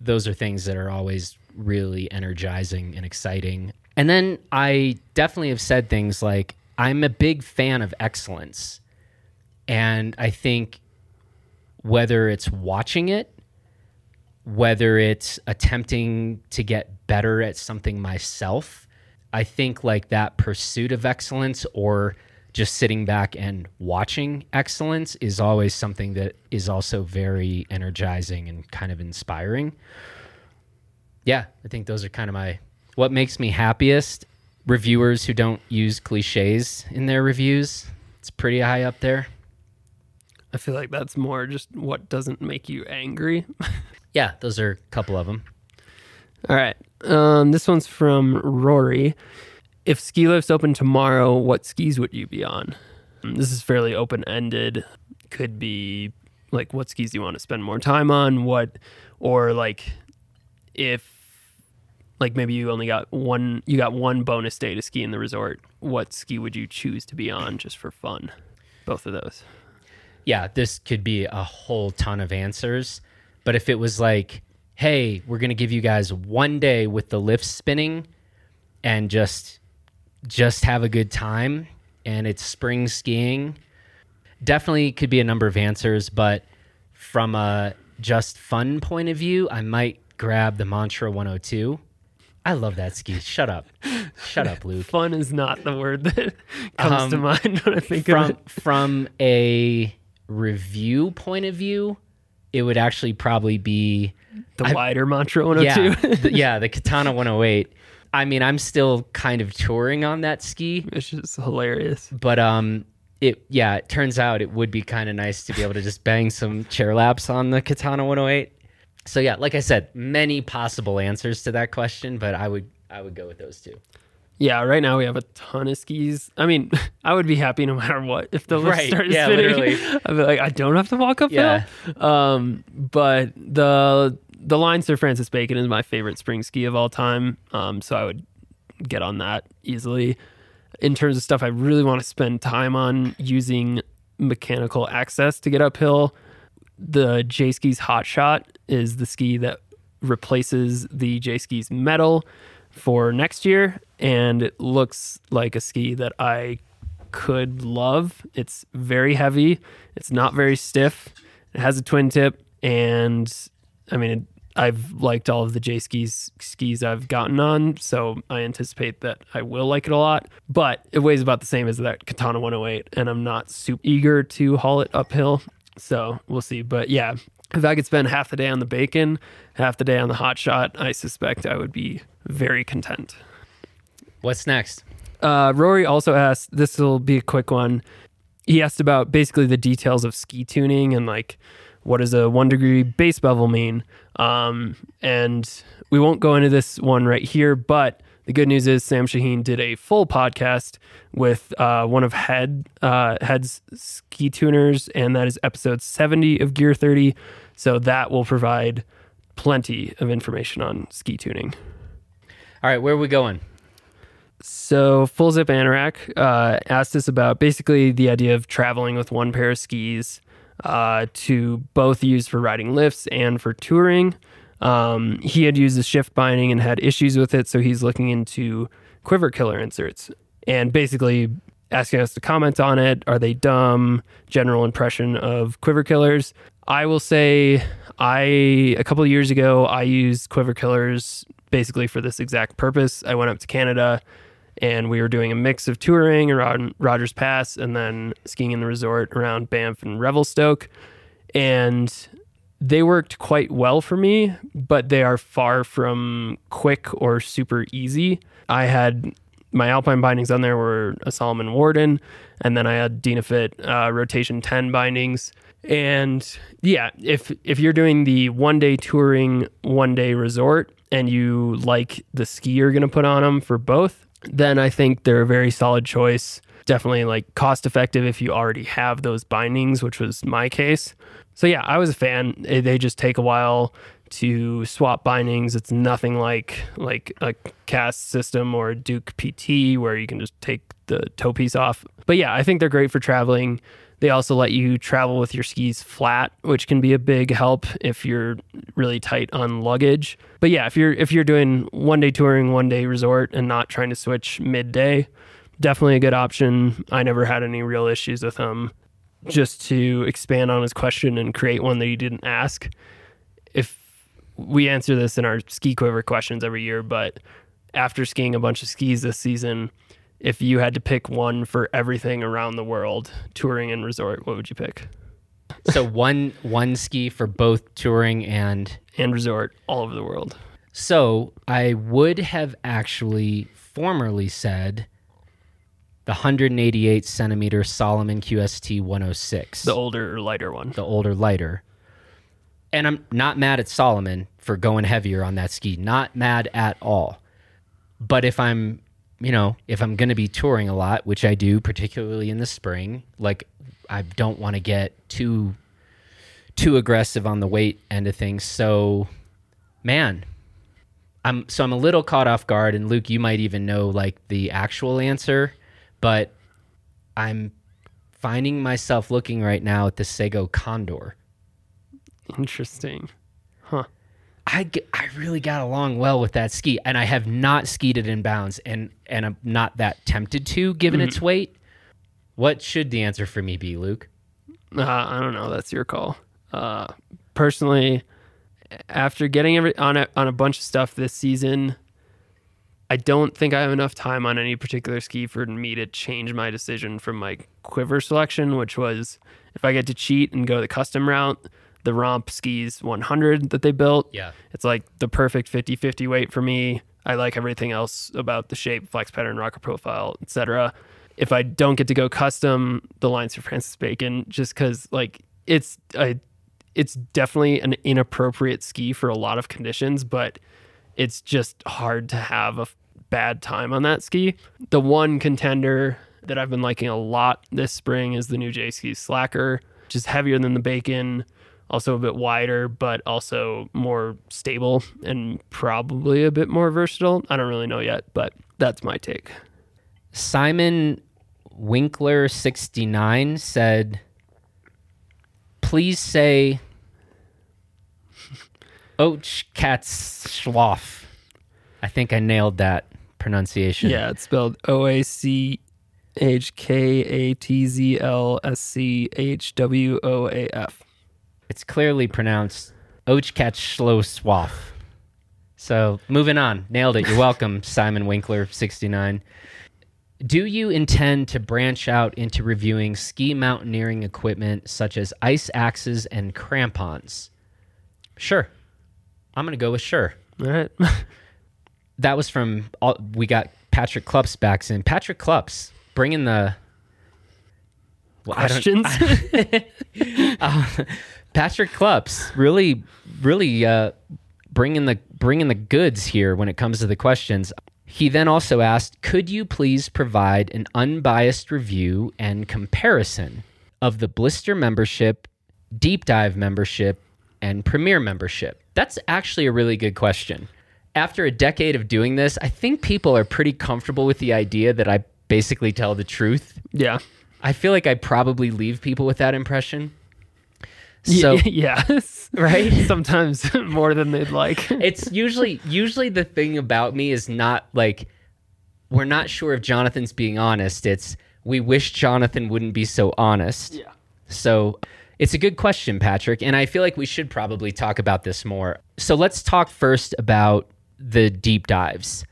those are things that are always really energizing and exciting. And then I definitely have said things like I'm a big fan of excellence. And I think whether it's watching it, whether it's attempting to get better at something myself, I think like that pursuit of excellence or just sitting back and watching excellence is always something that is also very energizing and kind of inspiring. Yeah, I think those are kind of my what makes me happiest. Reviewers who don't use cliches in their reviews, it's pretty high up there. I feel like that's more just what doesn't make you angry. yeah, those are a couple of them. All right. Um, this one's from Rory. If ski lifts open tomorrow, what skis would you be on? Um, this is fairly open ended. Could be like what skis do you want to spend more time on? What, or like if like maybe you only got one you got one bonus day to ski in the resort. What ski would you choose to be on just for fun? Both of those. Yeah this could be a whole ton of answers but if it was like hey we're going to give you guys one day with the lift spinning and just just have a good time and it's spring skiing definitely could be a number of answers but from a just fun point of view i might grab the mantra 102 I love that ski. Shut up. Shut up, Luke. Fun is not the word that comes um, to mind when I think from, of it. From a review point of view, it would actually probably be the I, wider Mantra 102. Yeah, the, yeah, the Katana 108. I mean, I'm still kind of touring on that ski. It's just hilarious. But um it yeah, it turns out it would be kind of nice to be able to just bang some chair laps on the Katana 108 so yeah, like I said, many possible answers to that question, but I would I would go with those two. Yeah, right now we have a ton of skis. I mean, I would be happy no matter what if the lift right. started yeah, spinning. Literally. I'd be like, I don't have to walk uphill. Yeah. Um, but the the line Sir Francis Bacon is my favorite spring ski of all time. Um, so I would get on that easily. In terms of stuff I really want to spend time on using mechanical access to get uphill, the J Skis Hot Shot is the ski that replaces the J Skis metal for next year, and it looks like a ski that I could love. It's very heavy. It's not very stiff. It has a twin tip, and I mean, it, I've liked all of the J skis skis I've gotten on, so I anticipate that I will like it a lot. But it weighs about the same as that Katana 108, and I'm not super eager to haul it uphill. So we'll see. But yeah, if I could spend half the day on the bacon, half the day on the hot shot, I suspect I would be very content. What's next? Uh, Rory also asked, this will be a quick one. He asked about basically the details of ski tuning and like what does a one degree base bevel mean? Um, and we won't go into this one right here, but the good news is Sam Shaheen did a full podcast with uh, one of Head uh, Head's ski tuners, and that is episode 70 of Gear 30. So that will provide plenty of information on ski tuning. All right, where are we going? So Full Zip Anorak uh, asked us about basically the idea of traveling with one pair of skis uh, to both use for riding lifts and for touring. Um, he had used the shift binding and had issues with it, so he's looking into quiver killer inserts and basically asking us to comment on it. Are they dumb? General impression of quiver killers. I will say, I a couple years ago I used quiver killers basically for this exact purpose. I went up to Canada and we were doing a mix of touring around Rogers Pass and then skiing in the resort around Banff and Revelstoke. And they worked quite well for me, but they are far from quick or super easy. I had my Alpine bindings on there were a Salomon Warden, and then I had Dynafit uh, Rotation 10 bindings. And yeah, if if you're doing the one day touring, one day resort, and you like the ski you're going to put on them for both, then I think they're a very solid choice. Definitely like cost effective if you already have those bindings, which was my case. So yeah, I was a fan. They just take a while to swap bindings. It's nothing like like a cast system or Duke PT where you can just take the toe piece off. But yeah, I think they're great for traveling. They also let you travel with your skis flat, which can be a big help if you're really tight on luggage. But yeah, if you're if you're doing one day touring, one day resort and not trying to switch midday, definitely a good option. I never had any real issues with them. Just to expand on his question and create one that he didn't ask. If we answer this in our ski quiver questions every year, but after skiing a bunch of skis this season, if you had to pick one for everything around the world, touring and resort, what would you pick? so one one ski for both touring and And resort all over the world. so I would have actually formerly said the 188 centimeter Salomon QST 106. The older or lighter one. the older, lighter. And I'm not mad at Salomon for going heavier on that ski. Not mad at all. But if I'm, you know, if I'm going to be touring a lot, which I do, particularly in the spring, like I don't want to get too too aggressive on the weight end of things. So, man, I'm so I'm a little caught off guard. And Luke, you might even know like the actual answer, but I'm finding myself looking right now at the Sego Condor. Interesting. Huh. I I really got along well with that ski, and I have not skied it in bounds, and and I'm not that tempted to, given its weight. What should the answer for me be, Luke? Uh, I don't know. That's your call. Uh, personally, after getting every on a, on a bunch of stuff this season, I don't think I have enough time on any particular ski for me to change my decision from my quiver selection, which was if I get to cheat and go the custom route, the Romp skis 100 that they built. Yeah. It's like the perfect 50 50 weight for me. I like everything else about the shape, flex pattern, rocker profile, etc. If I don't get to go custom, the Line Sir Francis Bacon, just because like it's a, it's definitely an inappropriate ski for a lot of conditions, but it's just hard to have a bad time on that ski. The one contender that I've been liking a lot this spring is the new J Ski Slacker, which is heavier than the Bacon, also a bit wider, but also more stable and probably a bit more versatile. I don't really know yet, but that's my take. Simon Winkler 69 said, please say Ochkatzschwaf. I think I nailed that pronunciation. Yeah, it's spelled O A C H K A T Z L S C H W O A F. It's clearly pronounced Ochkatzschloswaf. So moving on. Nailed it. You're welcome, Simon Winkler 69. Do you intend to branch out into reviewing ski mountaineering equipment such as ice axes and crampons? Sure. I'm going to go with sure. All right. That was from, all, we got Patrick Klups back in. Patrick Klups, bringing the. Well, I don't- Questions? uh, Patrick Klups really, really uh, bringing the bringing the goods here when it comes to the questions. He then also asked, "Could you please provide an unbiased review and comparison of the Blister membership, Deep Dive membership, and Premier membership?" That's actually a really good question. After a decade of doing this, I think people are pretty comfortable with the idea that I basically tell the truth. yeah. I feel like I probably leave people with that impression. So yes. right? Sometimes more than they'd like. it's usually usually the thing about me is not like we're not sure if Jonathan's being honest. It's we wish Jonathan wouldn't be so honest. Yeah. So it's a good question, Patrick, and I feel like we should probably talk about this more. So let's talk first about the deep dives.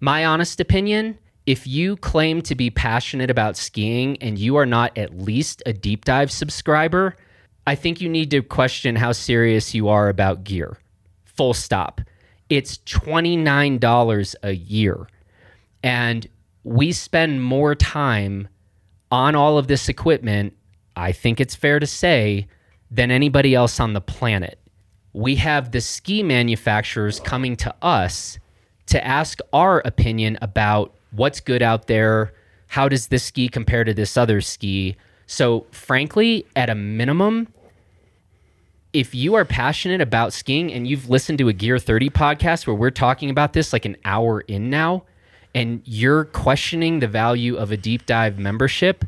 My honest opinion, if you claim to be passionate about skiing and you are not at least a deep dive subscriber, I think you need to question how serious you are about gear. Full stop. It's $29 a year. And we spend more time on all of this equipment, I think it's fair to say, than anybody else on the planet. We have the ski manufacturers coming to us to ask our opinion about what's good out there. How does this ski compare to this other ski? So, frankly, at a minimum, if you are passionate about skiing and you've listened to a Gear 30 podcast where we're talking about this like an hour in now, and you're questioning the value of a deep dive membership,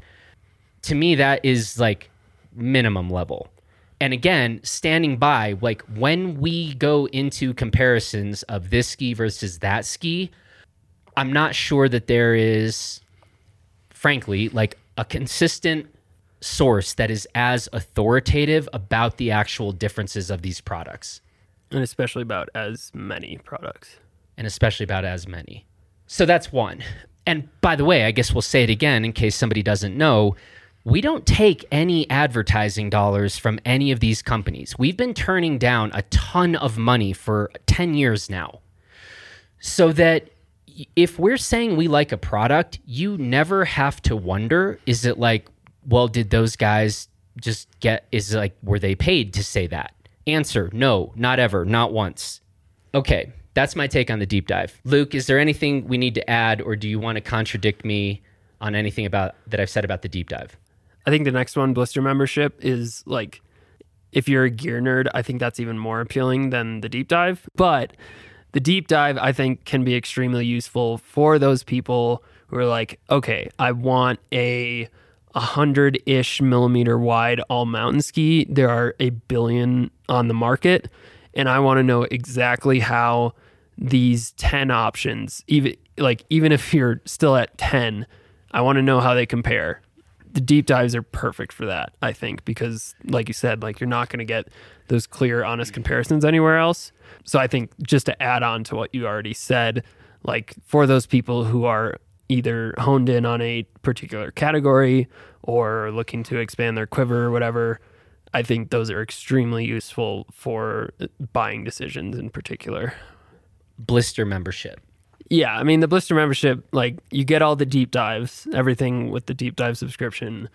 to me, that is like minimum level. And again, standing by, like when we go into comparisons of this ski versus that ski, I'm not sure that there is, frankly, like a consistent source that is as authoritative about the actual differences of these products. And especially about as many products. And especially about as many. So that's one. And by the way, I guess we'll say it again in case somebody doesn't know. We don't take any advertising dollars from any of these companies. We've been turning down a ton of money for 10 years now. So that if we're saying we like a product, you never have to wonder is it like, well, did those guys just get, is like, were they paid to say that? Answer no, not ever, not once. Okay, that's my take on the deep dive. Luke, is there anything we need to add, or do you want to contradict me on anything about that I've said about the deep dive? I think the next one, blister membership, is like if you're a gear nerd, I think that's even more appealing than the deep dive. But the deep dive, I think, can be extremely useful for those people who are like, okay, I want a hundred ish millimeter wide all mountain ski. There are a billion on the market, and I want to know exactly how these 10 options, even like even if you're still at 10, I want to know how they compare the deep dives are perfect for that, I think, because like you said, like you're not going to get those clear, honest comparisons anywhere else. So I think just to add on to what you already said, like for those people who are either honed in on a particular category or looking to expand their quiver or whatever, I think those are extremely useful for buying decisions in particular. Blister membership. Yeah, I mean the blister membership, like you get all the deep dives, everything with the deep dive subscription.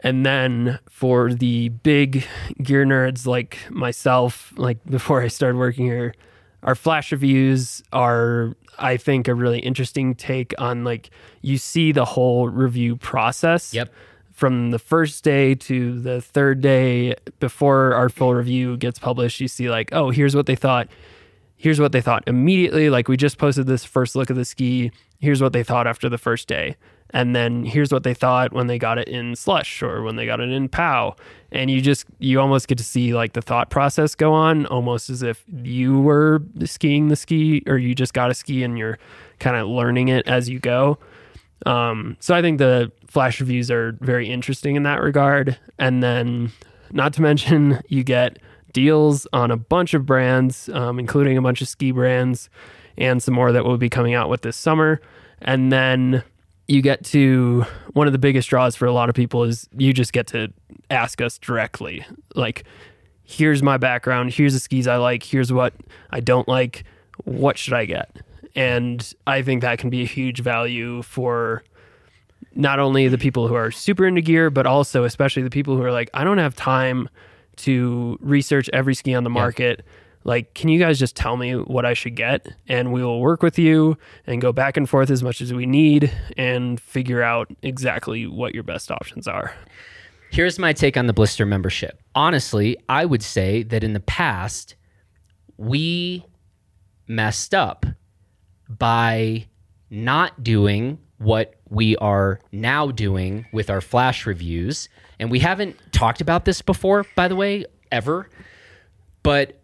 And then for the big gear nerds like myself, like before I started working here, our flash reviews are I think a really interesting take on like you see the whole review process. Yep. From the first day to the third day before our full review gets published, you see like, oh, here's what they thought here's what they thought immediately. Like we just posted this first look of the ski. Here's what they thought after the first day. And then here's what they thought when they got it in slush or when they got it in POW. And you just, you almost get to see like the thought process go on almost as if you were skiing the ski or you just got a ski and you're kind of learning it as you go. Um, so I think the flash reviews are very interesting in that regard. And then, not to mention, you get deals on a bunch of brands, um, including a bunch of ski brands and some more that will be coming out with this summer. And then you get to one of the biggest draws for a lot of people is you just get to ask us directly. Like, here's my background, here's the skis I like, here's what I don't like, what should I get? And I think that can be a huge value for not only the people who are super into gear, but also especially the people who are like, I don't have time to research every ski on the market. Yeah. Like, can you guys just tell me what I should get? And we will work with you and go back and forth as much as we need and figure out exactly what your best options are. Here's my take on the blister membership. Honestly, I would say that in the past, we messed up by not doing what we are now doing with our flash reviews. And we haven't talked about this before, by the way, ever. But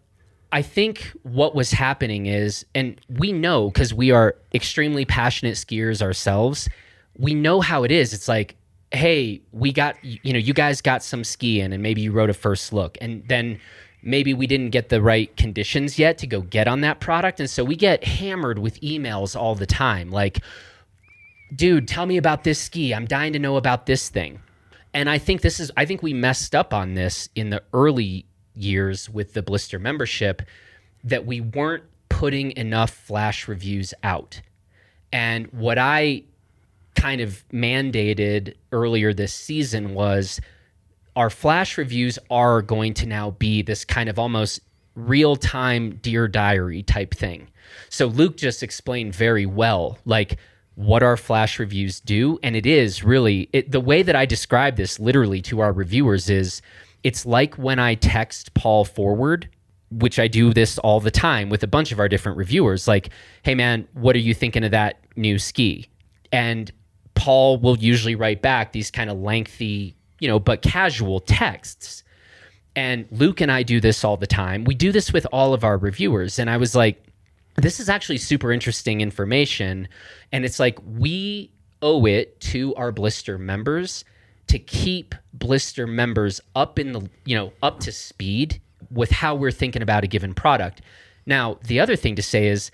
I think what was happening is, and we know because we are extremely passionate skiers ourselves, we know how it is. It's like, hey, we got, you know, you guys got some ski in, and maybe you wrote a first look. And then maybe we didn't get the right conditions yet to go get on that product. And so we get hammered with emails all the time. Like, dude, tell me about this ski. I'm dying to know about this thing. And I think this is, I think we messed up on this in the early years with the blister membership that we weren't putting enough flash reviews out. And what I kind of mandated earlier this season was our flash reviews are going to now be this kind of almost real time Dear Diary type thing. So Luke just explained very well, like, what our flash reviews do and it is really it, the way that i describe this literally to our reviewers is it's like when I text Paul forward, which I do this all the time with a bunch of our different reviewers, like, hey man, what are you thinking of that new ski? And Paul will usually write back these kind of lengthy, you know, but casual texts. And Luke and I do this all the time. We do this with all of our reviewers. And I was like, this is actually super interesting information. And it's like we owe it to our blister members to keep blister members up in the, you know, up to speed with how we're thinking about a given product. Now, the other thing to say is,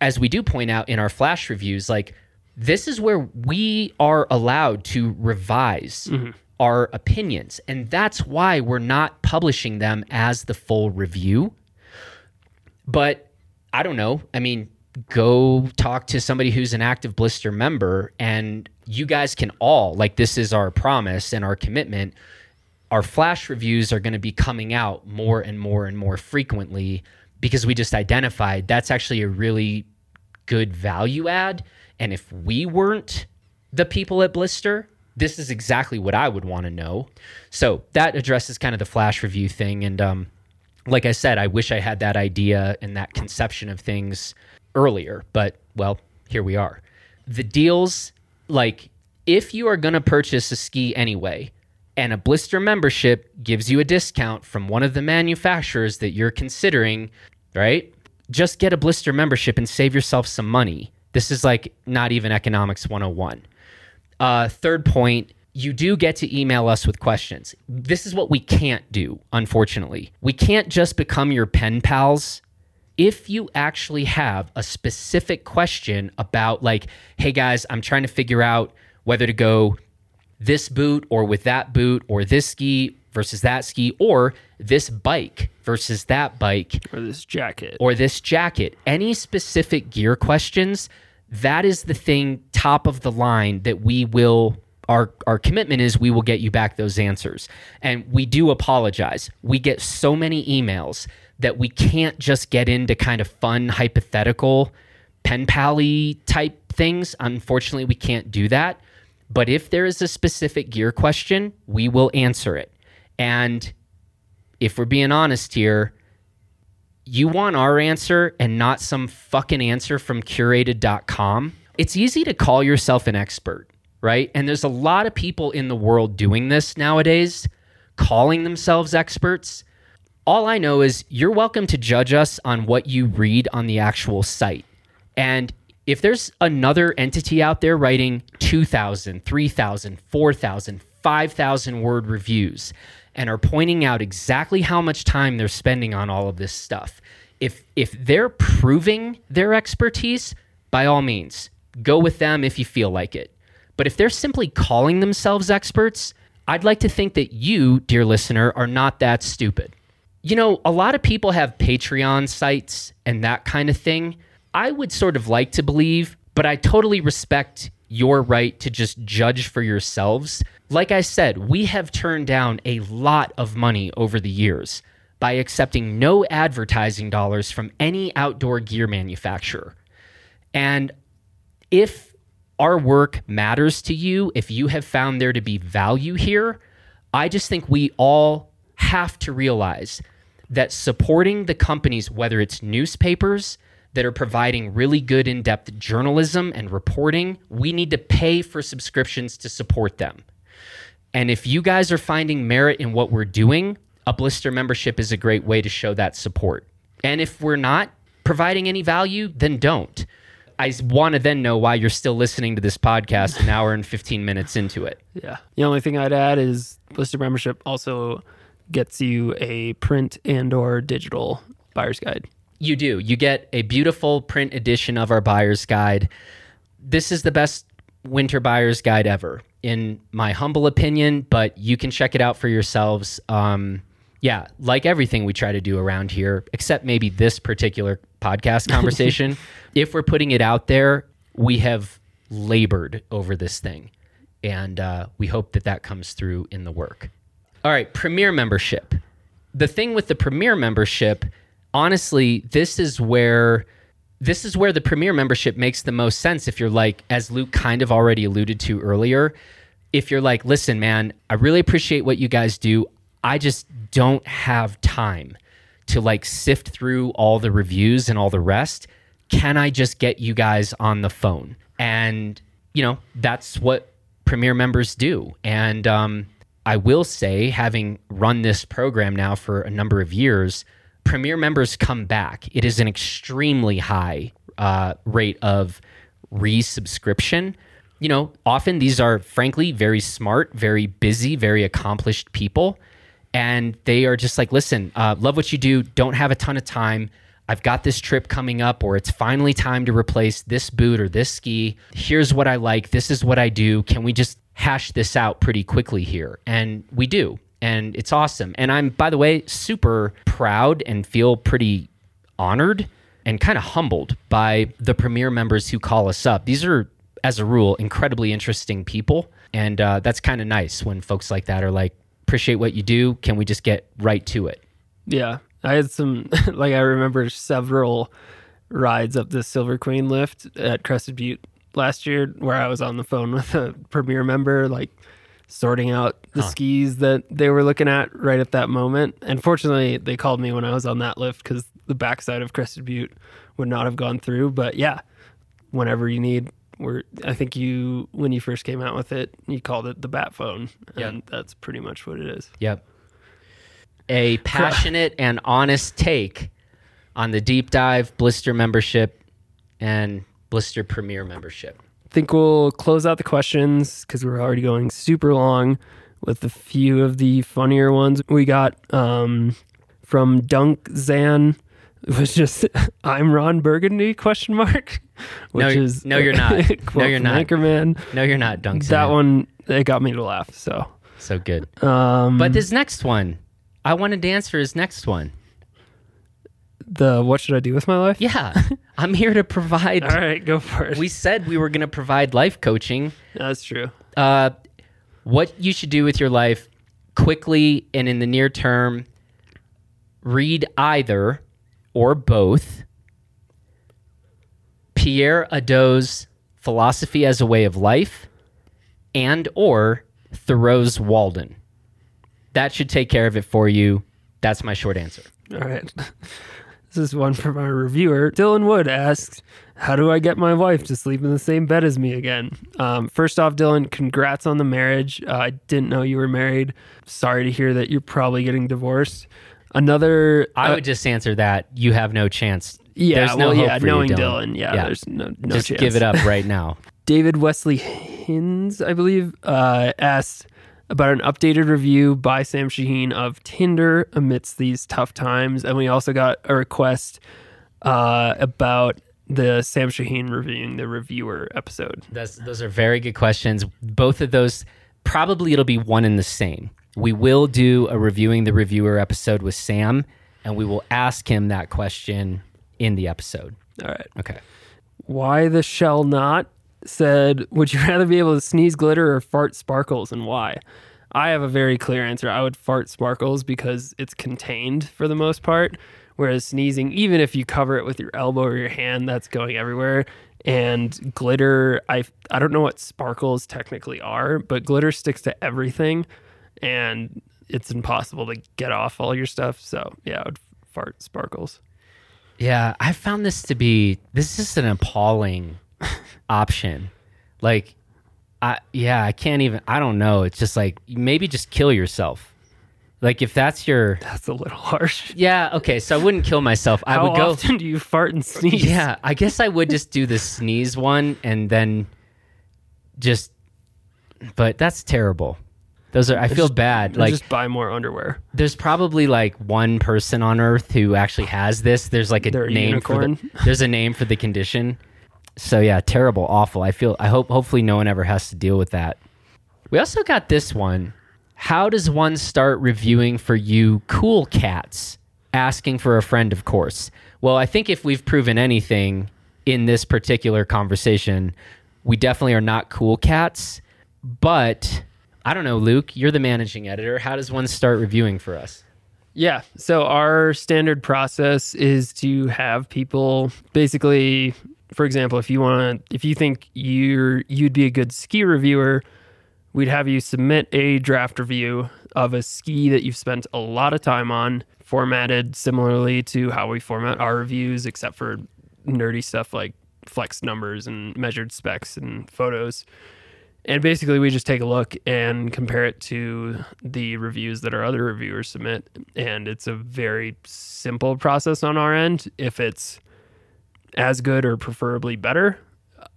as we do point out in our flash reviews, like this is where we are allowed to revise mm-hmm. our opinions. And that's why we're not publishing them as the full review. But I don't know. I mean, go talk to somebody who's an active blister member and you guys can all like this is our promise and our commitment. Our flash reviews are going to be coming out more and more and more frequently because we just identified that's actually a really good value add. And if we weren't the people at blister this is exactly what i would want to know. So that addresses kind of the flash review thing and um, like I said, I wish I had that idea and that conception of things earlier, but well, here we are. The deals, like if you are going to purchase a ski anyway, and a blister membership gives you a discount from one of the manufacturers that you're considering, right? Just get a blister membership and save yourself some money. This is like not even economics 101. Uh, third point you do get to email us with questions. This is what we can't do, unfortunately. We can't just become your pen pals. If you actually have a specific question about, like, hey guys, I'm trying to figure out whether to go this boot or with that boot or this ski versus that ski or this bike versus that bike or this jacket or this jacket, any specific gear questions, that is the thing top of the line that we will our our commitment is we will get you back those answers. And we do apologize. We get so many emails that we can't just get into kind of fun hypothetical pen pally type things. Unfortunately, we can't do that. But if there is a specific gear question, we will answer it. And if we're being honest here, you want our answer and not some fucking answer from curated.com. It's easy to call yourself an expert right? And there's a lot of people in the world doing this nowadays, calling themselves experts. All I know is you're welcome to judge us on what you read on the actual site. And if there's another entity out there writing 2,000, 3,000, 4,000, 5,000 word reviews and are pointing out exactly how much time they're spending on all of this stuff, if if they're proving their expertise, by all means, go with them if you feel like it. But if they're simply calling themselves experts, I'd like to think that you, dear listener, are not that stupid. You know, a lot of people have Patreon sites and that kind of thing. I would sort of like to believe, but I totally respect your right to just judge for yourselves. Like I said, we have turned down a lot of money over the years by accepting no advertising dollars from any outdoor gear manufacturer. And if our work matters to you, if you have found there to be value here, I just think we all have to realize that supporting the companies, whether it's newspapers that are providing really good in depth journalism and reporting, we need to pay for subscriptions to support them. And if you guys are finding merit in what we're doing, a blister membership is a great way to show that support. And if we're not providing any value, then don't. I want to then know why you're still listening to this podcast an hour and 15 minutes into it. Yeah. The only thing I'd add is Blister membership also gets you a print and or digital buyer's guide. You do. You get a beautiful print edition of our buyer's guide. This is the best winter buyer's guide ever, in my humble opinion, but you can check it out for yourselves. Um, yeah, like everything we try to do around here, except maybe this particular podcast conversation, if we're putting it out there, we have labored over this thing. And uh, we hope that that comes through in the work. All right, Premier membership. The thing with the Premier membership, honestly, this is where this is where the Premier membership makes the most sense if you're like as Luke kind of already alluded to earlier, if you're like, "Listen, man, I really appreciate what you guys do. I just don't have time to like sift through all the reviews and all the rest. Can I just get you guys on the phone? And, you know, that's what Premier members do. And um, I will say, having run this program now for a number of years, Premier members come back. It is an extremely high uh, rate of resubscription. You know, often these are frankly very smart, very busy, very accomplished people. And they are just like, listen, uh, love what you do, don't have a ton of time. I've got this trip coming up, or it's finally time to replace this boot or this ski. Here's what I like. This is what I do. Can we just hash this out pretty quickly here? And we do. And it's awesome. And I'm, by the way, super proud and feel pretty honored and kind of humbled by the premier members who call us up. These are, as a rule, incredibly interesting people. And uh, that's kind of nice when folks like that are like, appreciate what you do. Can we just get right to it? Yeah. I had some, like, I remember several rides up the Silver Queen lift at Crested Butte last year where I was on the phone with a premier member, like, sorting out the Huh. skis that they were looking at right at that moment. And fortunately, they called me when I was on that lift because the backside of Crested Butte would not have gone through. But yeah, whenever you need, we're, I think you, when you first came out with it, you called it the Bat Phone. And that's pretty much what it is. Yep. A passionate and honest take on the deep dive blister membership and blister premier membership. I think we'll close out the questions because we're already going super long with a few of the funnier ones we got um, from Dunk Zan. It was just I'm Ron Burgundy question mark, which No, is no, you're not. No, you're not. Anchorman. No, you're not, Dunk. That one it got me to laugh. So, So good. um, But this next one, I want to dance for his next one. the what should I do with my life? Yeah. I'm here to provide. All right, go for it. We said we were going to provide life coaching. That's true. uh, what you should do with your life quickly and in the near term read either or both Pierre Hadot's philosophy as a way of life and or thoreau's walden that should take care of it for you that's my short answer All right. This is one from our reviewer. Dylan Wood asks, How do I get my wife to sleep in the same bed as me again? Um, first off, Dylan, congrats on the marriage. Uh, I didn't know you were married. Sorry to hear that you're probably getting divorced. Another, i uh, would just answer that you have no chance yeah, there's no well, yeah, for you, knowing Dylan. Dylan, yeah, Yeah. there's no, no just chance. give it up right now David Wesley Hins, I believe, uh, asked about an updated review by Sam Shaheen of Tinder amidst these tough times. And we also got a request uh, about the Sam Shaheen reviewing the reviewer episode. That's, those are very good questions. Both of those, probably it'll be one and the same. We will do a reviewing the reviewer episode with Sam, and we will ask him that question in the episode. All right. Okay. Why the shell not said, Would you rather be able to sneeze glitter or fart sparkles and why? I have a very clear answer. I would fart sparkles because it's contained for the most part. Whereas sneezing, even if you cover it with your elbow or your hand, that's going everywhere. And glitter, I I don't know what sparkles technically are, but glitter sticks to everything, and it's impossible to get off all your stuff. So yeah, I would fart sparkles. Yeah, I found this to be this is an appalling option. Like, I yeah, I can't even. I don't know. It's just like maybe just kill yourself. Like if that's your That's a little harsh. yeah. Okay, so I wouldn't kill myself. I How would go. often do you fart and sneeze? Yeah, I guess I would just do the sneeze one and then just but that's terrible. Those are I feel bad. Like just buy more underwear. there's probably like one person on earth who actually has this. There's like a They're a name for unicorn. the, there's a name for the condition. So yeah, terrible, awful. I feel I hope hopefully no one ever has to deal with that. We also got this one. How does one start reviewing for you cool cats? Asking for a friend, of course. Well, I think if we've proven anything in this particular conversation, we definitely are not cool cats. But I don't know, Luke, you're the managing editor. How does one start reviewing for us? Yeah. So our standard process is to have people basically, for example, if you want if you think you're you'd be a good ski reviewer, we'd have you submit a draft review of a ski that you've spent a lot of time on, formatted similarly to how we format our reviews, except for nerdy stuff like flex numbers and measured specs and photos. And basically, we just take a look and compare it to the reviews that our other reviewers submit. And it's a very simple process on our end. If it's as good or preferably better,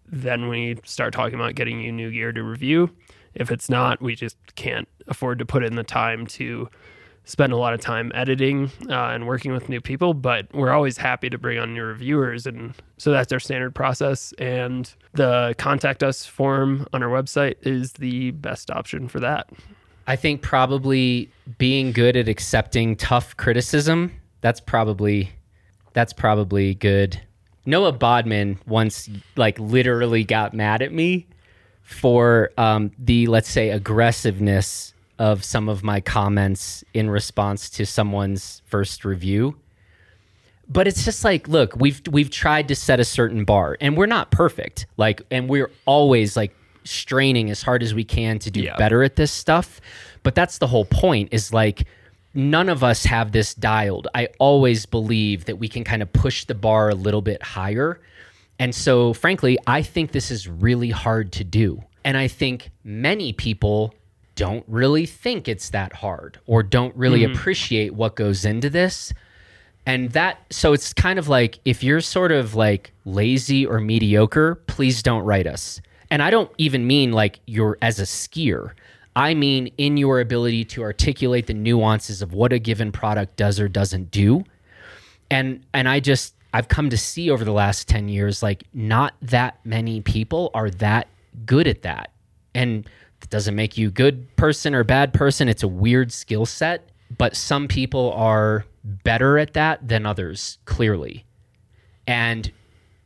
then we start talking about getting you new gear to review. If it's not, we just can't afford to put in the time to spend a lot of time editing uh, and working with new people, but we're always happy to bring on new reviewers. And so that's our standard process. And the contact us form on our website is the best option for that. I think probably being good at accepting tough criticism, that's probably that's probably good. Noah Bodman once like literally got mad at me for um, the let's say aggressiveness of some of my comments in response to someone's first review. But it's just like, look, we've we've tried to set a certain bar, and we're not perfect. Like, and we're always like straining as hard as we can to do Yeah. better at this stuff. But that's the whole point. Is like none of us have this dialed. I always believe that we can kind of push the bar a little bit higher. And so, frankly, I think this is really hard to do. And I think many people don't really think it's that hard or don't really mm-hmm. appreciate what goes into this. And that, so it's kind of like if you're sort of like lazy or mediocre, please don't write us. And I don't even mean like you're as a skier. I mean in your ability to articulate the nuances of what a given product does or doesn't do and and i just i've come to see over the last 10 years like not that many people are that good at that and it doesn't make you a good person or bad person. It's a weird skill set but some people are better at that than others clearly. And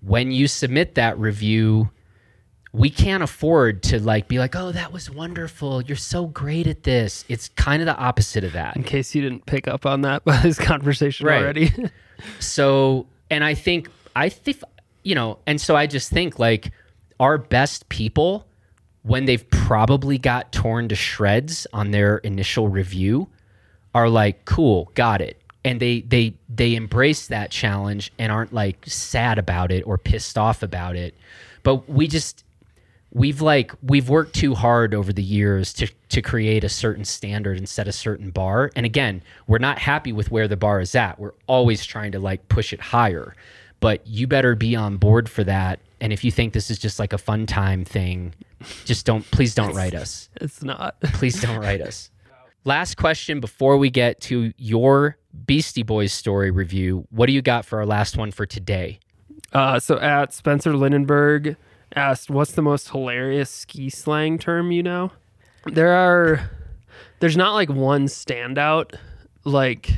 when you submit that review we can't afford to like be like oh that was wonderful. You're so great at this. It's kind of the opposite of that. In case you didn't pick up on that by this conversation Right. already. So, and I think, I think, you know, and so I just think like our best people, when they've probably got torn to shreds on their initial review, are like, cool, got it. And they they they embrace that challenge and aren't like sad about it or pissed off about it. But we just we've like we've worked too hard over the years to to create a certain standard and set a certain bar and again we're not happy with where the bar is at we're always trying to like push it higher but you better be on board for that and if you think this is just like a fun time thing just don't please don't write us it's not. please don't write us last question before we get to your beastie boys story review what do you got for our last one for today Uh, so at Spencer Lindenberg asked, "What's the most hilarious ski slang term you know?" There are, there's not like one standout. Like,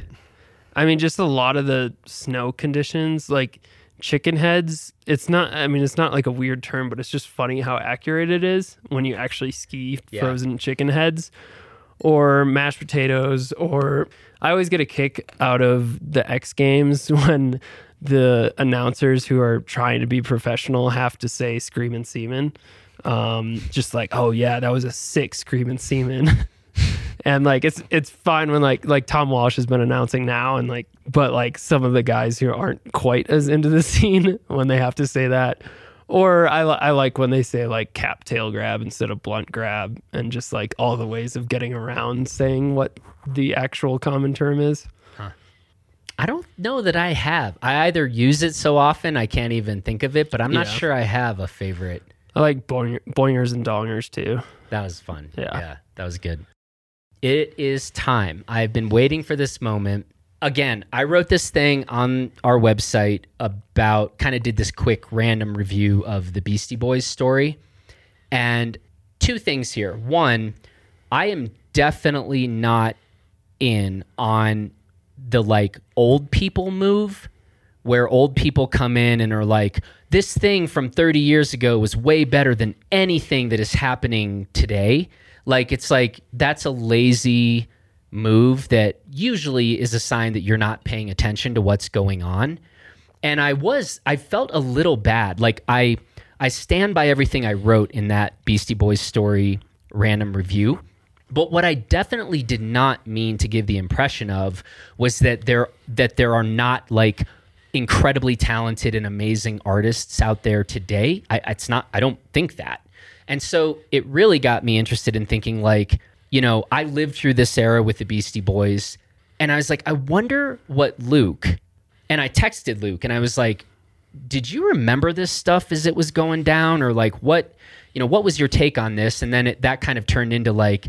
I mean, just a lot of the snow conditions, like chicken heads. It's not. I mean, it's not like a weird term, but it's just funny how accurate it is when you actually ski Yeah. frozen chicken heads or mashed potatoes or I always get a kick out of the X Games when the announcers who are trying to be professional have to say screaming semen. Um, just like, oh yeah, that was a sick screaming semen. and like it's it's fine when like like Tom Wallisch has been announcing now and like but like some of the guys who aren't quite as into the scene when they have to say that or I, I like when they say like cap tail grab instead of blunt grab and just like all the ways of getting around saying what the actual common term is I don't know that I have. I either use it so often I can't even think of it, but I'm not Yeah. sure I have a favorite. I like boing- boingers and dongers too. That was fun. yeah, Yeah. that was good. It is time. I've been waiting for this moment. Again, I wrote this thing on our website about kind of did this quick random review of the Beastie Boys story. And two things here. One, I am definitely not in on the like old people move where old people come in and are like this thing from 30 years ago was way better than anything that is happening today like it's like that's a lazy move that usually is a sign that you're not paying attention to what's going on and i was i felt a little bad like i i stand by everything i wrote in that beastie boys story random review But what I definitely did not mean to give the impression of was that there that there are not like incredibly talented and amazing artists out there today. I, it's not. I don't think that. And so it really got me interested in thinking like, you know, I lived through this era with the Beastie Boys, and I was like, I wonder what Luke. And I texted Luke, and I was like, did you remember this stuff as it was going down or like what you know what was your take on this and then it, that kind of turned into like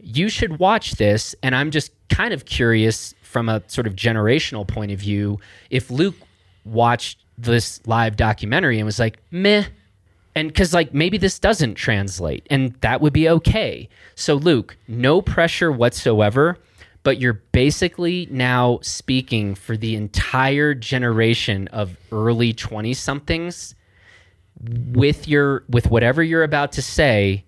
you should watch this and i'm just kind of curious from a sort of generational point of view if luke watched this live documentary and was like meh and because like maybe this doesn't translate and that would be okay so luke no pressure whatsoever but you're basically now speaking for the entire generation of early 20 somethings with your with whatever you're about to say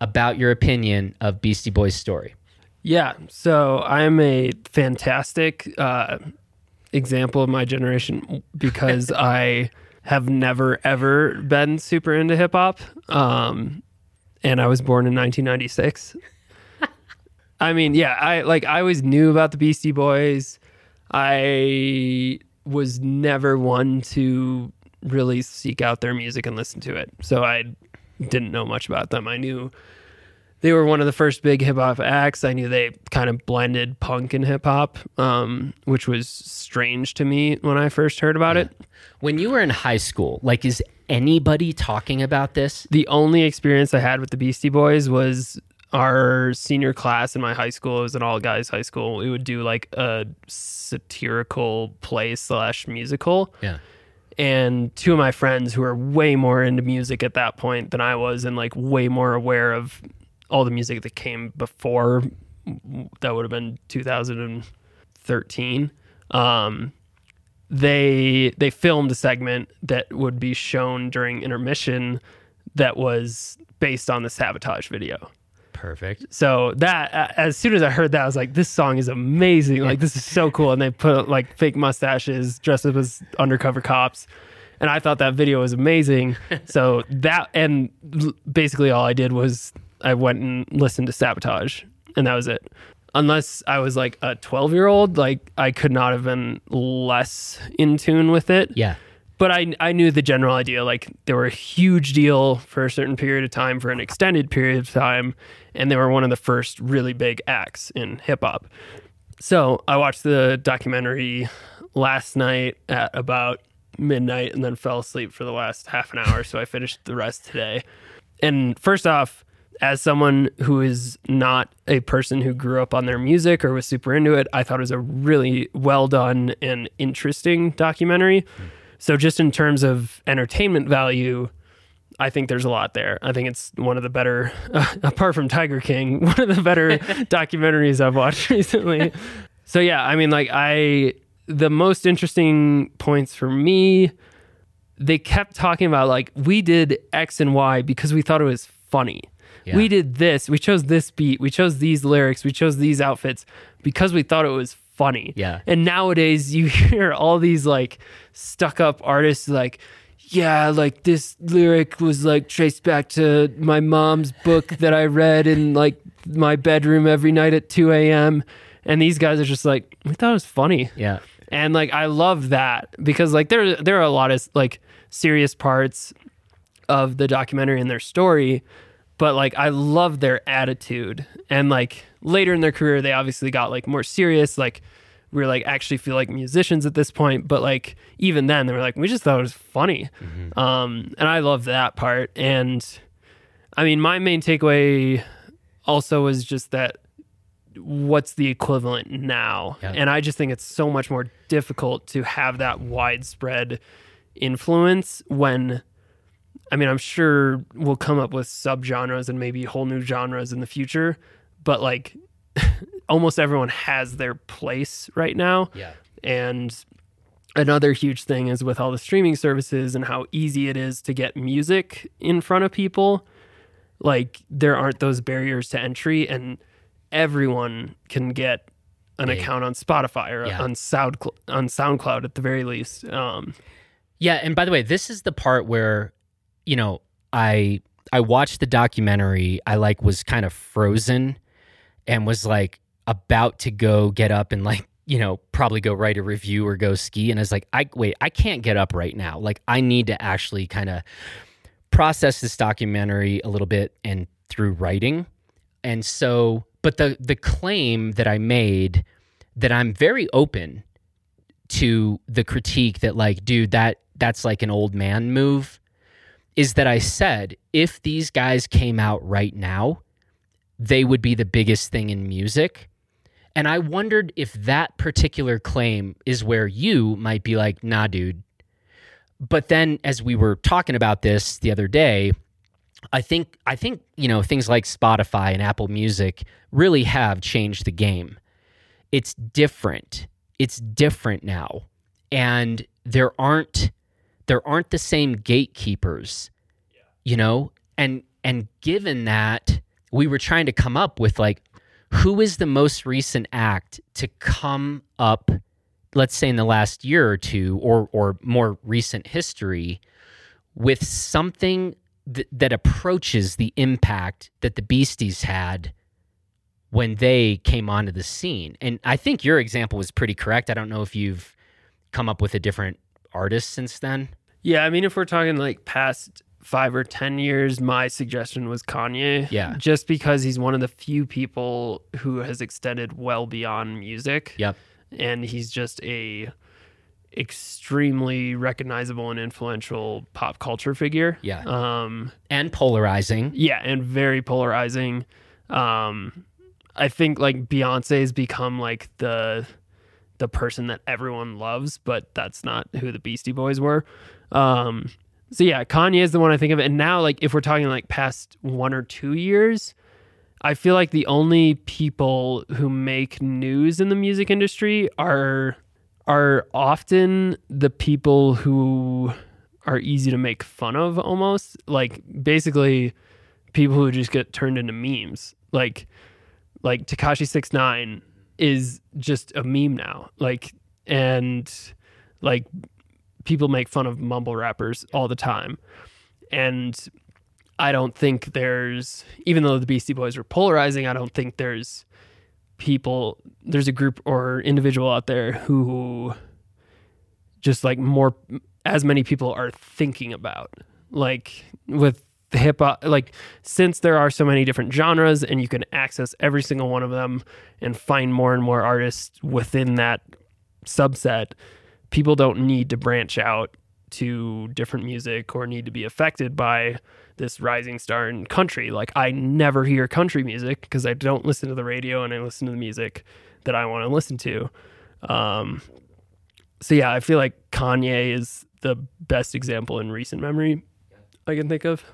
about your opinion of Beastie Boys story. Yeah, so I'm a fantastic uh, example of my generation because I have never ever been super into hip hop, um, and I was born in 1996. I mean, yeah, I like I always knew about the Beastie Boys. I was never one to really seek out their music and listen to it. So I didn't know much about them. I knew they were one of the first big hip hop acts. I knew they kind of blended punk and hip hop, um, which was strange to me when I first heard about it. When you were in high school, like, is anybody talking about this? The only experience I had with the Beastie Boys was our senior class in my high school. It was an all guys high school. We would do like a satirical play slash musical. Yeah. And two of my friends who are way more into music at that point than I was and like way more aware of all the music that came before that would have been 2013 um, they they filmed a segment that would be shown during intermission that was based on the sabotage video. Perfect. so that as soon as i heard that i was like this song is amazing. Like this is so cool. And they put like fake mustaches dressed up as undercover cops. And i thought that video was amazing. So that and basically all i did was i went and listened to sabotage and that was it unless i was like a 12 year old like i could not have been less in tune with it Yeah. but I I knew the general idea. Like they were a huge deal for a certain period of time, for an extended period of time, and they were one of the first really big acts in hip hop. So I watched the documentary last night at about midnight, and then fell asleep for the last half an hour. So I finished the rest today. And first off, as someone who is not a person who grew up on their music or was super into it, I thought it was a really well done and interesting documentary. So, just in terms of entertainment value, I think there's a lot there. I think it's one of the better, apart from Tiger King, one of the better documentaries I've watched recently. So, yeah, I mean, like, I, the most interesting points for me, they kept talking about like, we did X and Y because we thought it was funny. Yeah. We did this, we chose this beat, we chose these lyrics, we chose these outfits because we thought it was funny. Yeah. And nowadays you hear all these like stuck up artists like, yeah, like this lyric was like traced back to my mom's book that I read in like my bedroom every night at 2 a.m. And these guys are just like, we thought it was funny. Yeah. And like I love that because like there there are a lot of like serious parts of the documentary and their story, but like I love their attitude. And like later in their career they obviously got like more serious, like we are like actually feel like musicians at this point, but like even then they were like we just thought it was funny. Um and I love that part and I mean my main takeaway also was just that what's the equivalent now Yeah. and i just think it's so much more difficult to have that widespread influence when i mean i'm sure we'll come up with subgenres and maybe whole new genres in the future but like almost everyone has their place right now Yeah. and another huge thing is with all the streaming services and how easy it is to get music in front of people. Like there aren't those barriers to entry, and everyone can get an Big. account on Spotify or Yeah. on Sound on SoundCloud at the very least. Um, Yeah, and by the way, this is the part where, you know, I I watched the documentary. I like was kind of frozen and was like about to go get up and like you know probably go write a review or go ski and I was like I wait I can't get up right now like I need to actually kind of process this documentary a little bit and through writing and so but the the claim that I made that I'm very open to the critique that like dude that that's like an old man move is that I said if these guys came out right now they would be the biggest thing in music and I wondered if that particular claim is where you might be like nah dude but then as we were talking about this the other day I think I think you know things like Spotify and Apple Music really have changed the game. It's different. It's different now. And there aren't there aren't the same gatekeepers. You know? And and given that we were trying to come up with like who is the most recent act to come up let's say in the last year or two or or more recent history with something th- that approaches the impact that the Beasties had when they came onto the scene. And I think your example was pretty correct. I don't know if you've come up with a different artist since then. Yeah, I mean, if we're talking like past five or 10 years, my suggestion was Kanye. Yeah. Just because he's one of the few people who has extended well beyond music. Yep. And he's just a extremely recognizable and influential pop culture figure. Yeah. Um, and polarizing. Yeah, and very polarizing. Um, I think like Beyonce's become like the the person that everyone loves, but that's not who the Beastie Boys were. Um, so yeah, Kanye is the one I think of. And now, like, if we're talking like past one or two years, I feel like the only people who make news in the music industry are are often the people who are easy to make fun of almost like basically people who just get turned into memes like like Tekashi 69 is just a meme now. Like and like people make fun of mumble rappers all the time. And I don't think there's even though the Beastie Boys are polarizing I don't think there's people there's a group or individual out there who just like more as many people are thinking about. Like with the hip hop like since there are so many different genres and you can access every single one of them and find more and more artists within that subset people don't need to branch out to different music or need to be affected by this rising star in country. Like I never hear country music because I don't listen to the radio and I listen to the music that I want to listen to. Um, so yeah, I feel like Kanye is the best example in recent memory I can think of.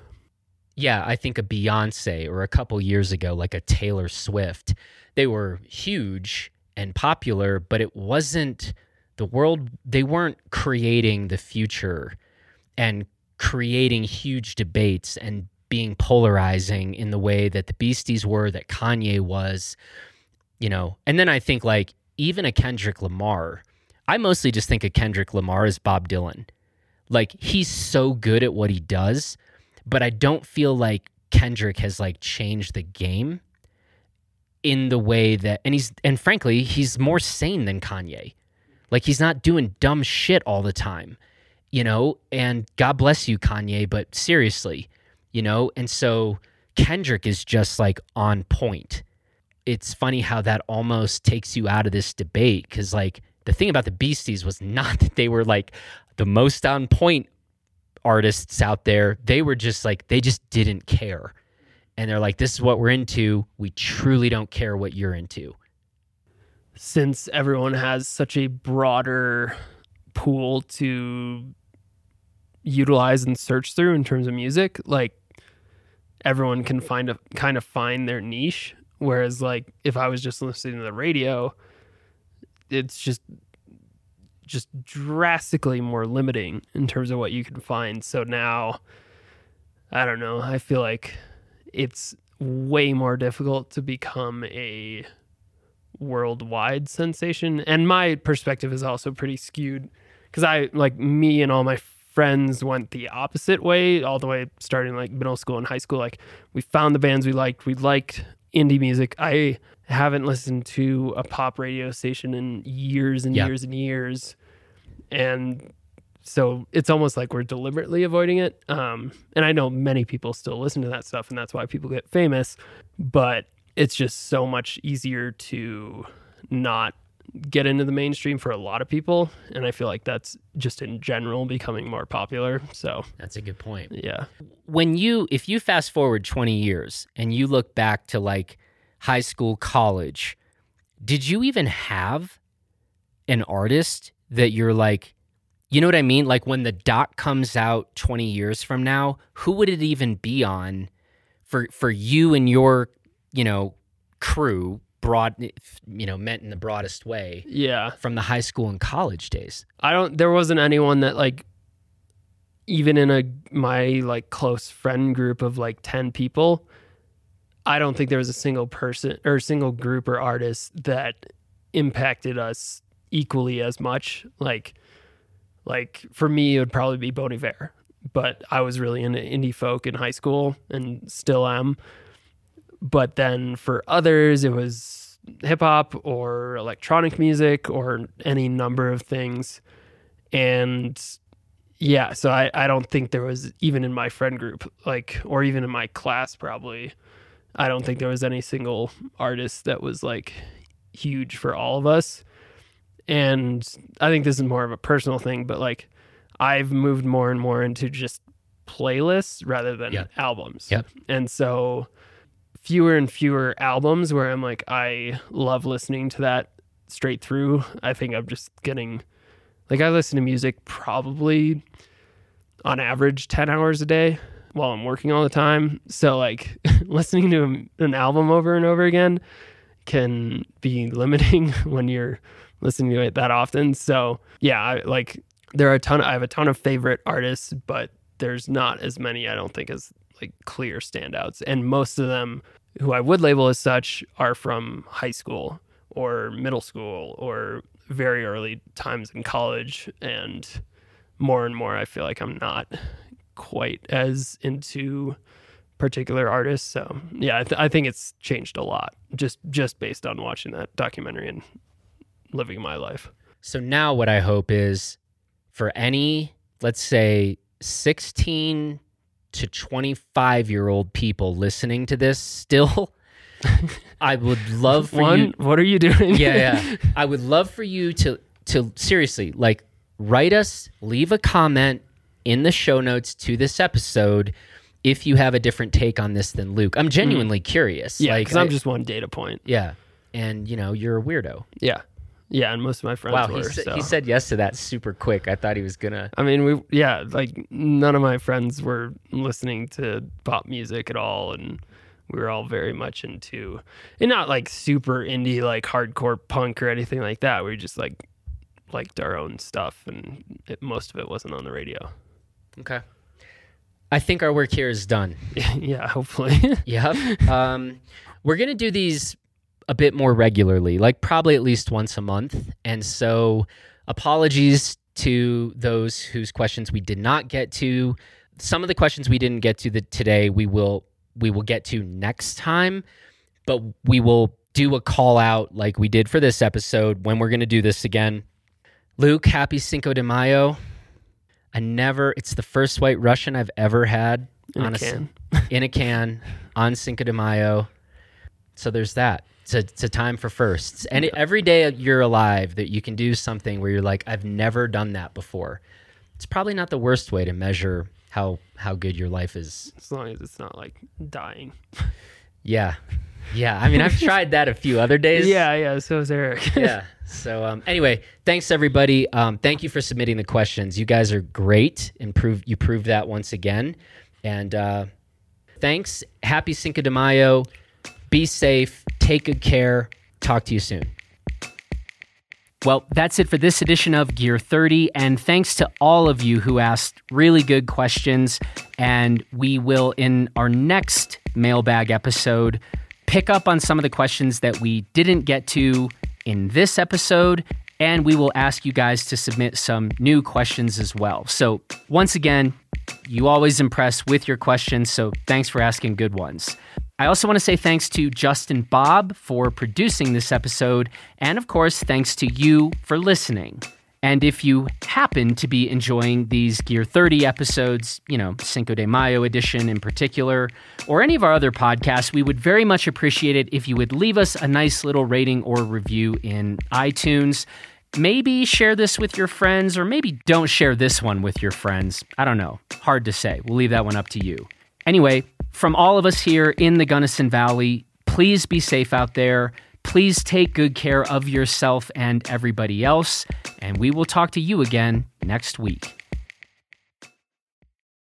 Yeah, I think a Beyonce or a couple years ago, like a Taylor Swift, they were huge and popular, but it wasn't the world, they weren't creating the future and creating huge debates and being polarizing in the way that the Beasties were, that Kanye was, you know. And then I think like even a Kendrick Lamar, I mostly just think of Kendrick Lamar as Bob Dylan. Like he's so good at what he does, but I don't feel like Kendrick has like changed the game in the way that and he's and frankly, he's more sane than Kanye. Like he's not doing dumb shit all the time you know, and God bless you, Kanye, but seriously, you know, and so Kendrick is just like on point. It's funny how that almost takes you out of this debate because, like, the thing about the Beasties was not that they were like the most on point artists out there. They were just like, they just didn't care. And they're like, this is what we're into. We truly don't care what you're into. Since everyone has such a broader pool to utilize and search through in terms of music, like everyone can find a kind of find their niche. Whereas like if I was just listening to the radio, it's just just drastically more limiting in terms of what you can find. So now I don't know, I feel like it's way more difficult to become a worldwide sensation. And my perspective is also pretty skewed because I like me and all my friends went the opposite way all the way starting like middle school and high school like we found the bands we liked we liked indie music. I haven't listened to a pop radio station in years and Yeah. years and years. And so it's almost like we're deliberately avoiding it. Um, and I know many people still listen to that stuff, and that's why people get famous. But it's just so much easier to not get into the mainstream for a lot of people. And I feel like that's just in general becoming more popular. So, That's a good point. yeah. when you if you fast forward 20 years and you look back to like high school college did you even have an artist that you're like you know what i mean like when the doc comes out 20 years from now who would it even be on for for you and your you know crew broad you know meant in the broadest way Yeah. from the high school and college days I don't there wasn't anyone that like even in a my like close friend group of like 10 people I don't think there was a single person or a single group or artist that impacted us equally as much. Like like for me it would probably be Bon Iver. But I was really into indie folk in high school and still am. But then for others it was hip hop or electronic music or any number of things. And yeah so I, I don't think there was even in my friend group like or even in my class probably i don't think there was any single artist that was like huge for all of us and i think this is more of a personal thing but like i've moved more and more into just playlists rather than Yeah. albums Yep. and so fewer and fewer albums where i'm like i love listening to that straight through i think i'm just getting like I listen to music probably on average 10 hours a day while I'm working all the time. So like listening to an album over and over again can be limiting when you're listening to it that often. So yeah, I, like there are a ton I have a ton of favorite artists, but there's not as many I don't think as like clear standouts. And most of them who I would label as such are from high school or middle school or very early times in college and more and more I feel like I'm not quite as into particular artists so yeah I, th- I think it's changed a lot just just based on watching that documentary and living my life So now what I hope is for any, let's say 16 to 25 year old people listening to this still, I would love for one you. what are you doing Yeah, yeah. I would love for you to, to seriously, like, write us, leave a comment in the show notes to this episode if you have a different take on this than Luke. I'm mm. genuinely curious. yeah like, because i'm just one data point yeah. And, you know, you're a weirdo. yeah yeah and most of my friends Wow. were He, sa- so. he said yes to that super quick. I thought he was going to. I mean, we yeah, like none of my friends were listening to pop music at all, and we were all very much into, and not like super indie, like hardcore punk or anything like that. We just like liked our own stuff, and it, most of it wasn't on the radio. Okay. I think our work here is done. yeah, hopefully. Yep. um, we're going to do these a bit more regularly, like probably at least once a month. And so, apologies to those whose questions we did not get to. Some of the questions we didn't get to the, today, we will we will get to next time, but we will do a call out like we did for this episode when we're going to do this again. Luke, happy Cinco de Mayo. I never, it's the first white Russian I've ever had In a on can. in a can on Cinco de Mayo. So there's that. It's a, it's a time for firsts. And every day you're alive that you can do something where you're like, I've never done that before. It's probably not the worst way to measure how how good your life is. As long as it's not like dying. Yeah. Yeah. I mean, I've tried that a few other days. Yeah, yeah. So is Eric. yeah. So um, anyway, thanks everybody. Um, thank you for submitting the questions. You guys are great. Improve. You proved that once again. And uh, thanks. Happy Cinco de Mayo. Be safe. Take good care. Talk to you soon. Well, that's it for this edition of Gear 30. And thanks to all of you who asked really good questions. And we will, in our next mailbag episode, pick up on some of the questions that we didn't get to in this episode. And we will ask you guys to submit some new questions as well. So, once again, You always impress with your questions, so thanks for asking good ones. I also want to say thanks to Justin Bob for producing this episode, and of course, thanks to you for listening. And if you happen to be enjoying these Gear 30 episodes, you know, Cinco de Mayo edition in particular, or any of our other podcasts, we would very much appreciate it if you would leave us a nice little rating or review in iTunes. Maybe share this with your friends, or maybe don't share this one with your friends. I don't know. Hard to say. We'll leave that one up to you. Anyway, from all of us here in the Gunnison Valley, please be safe out there. Please take good care of yourself and everybody else. And we will talk to you again next week.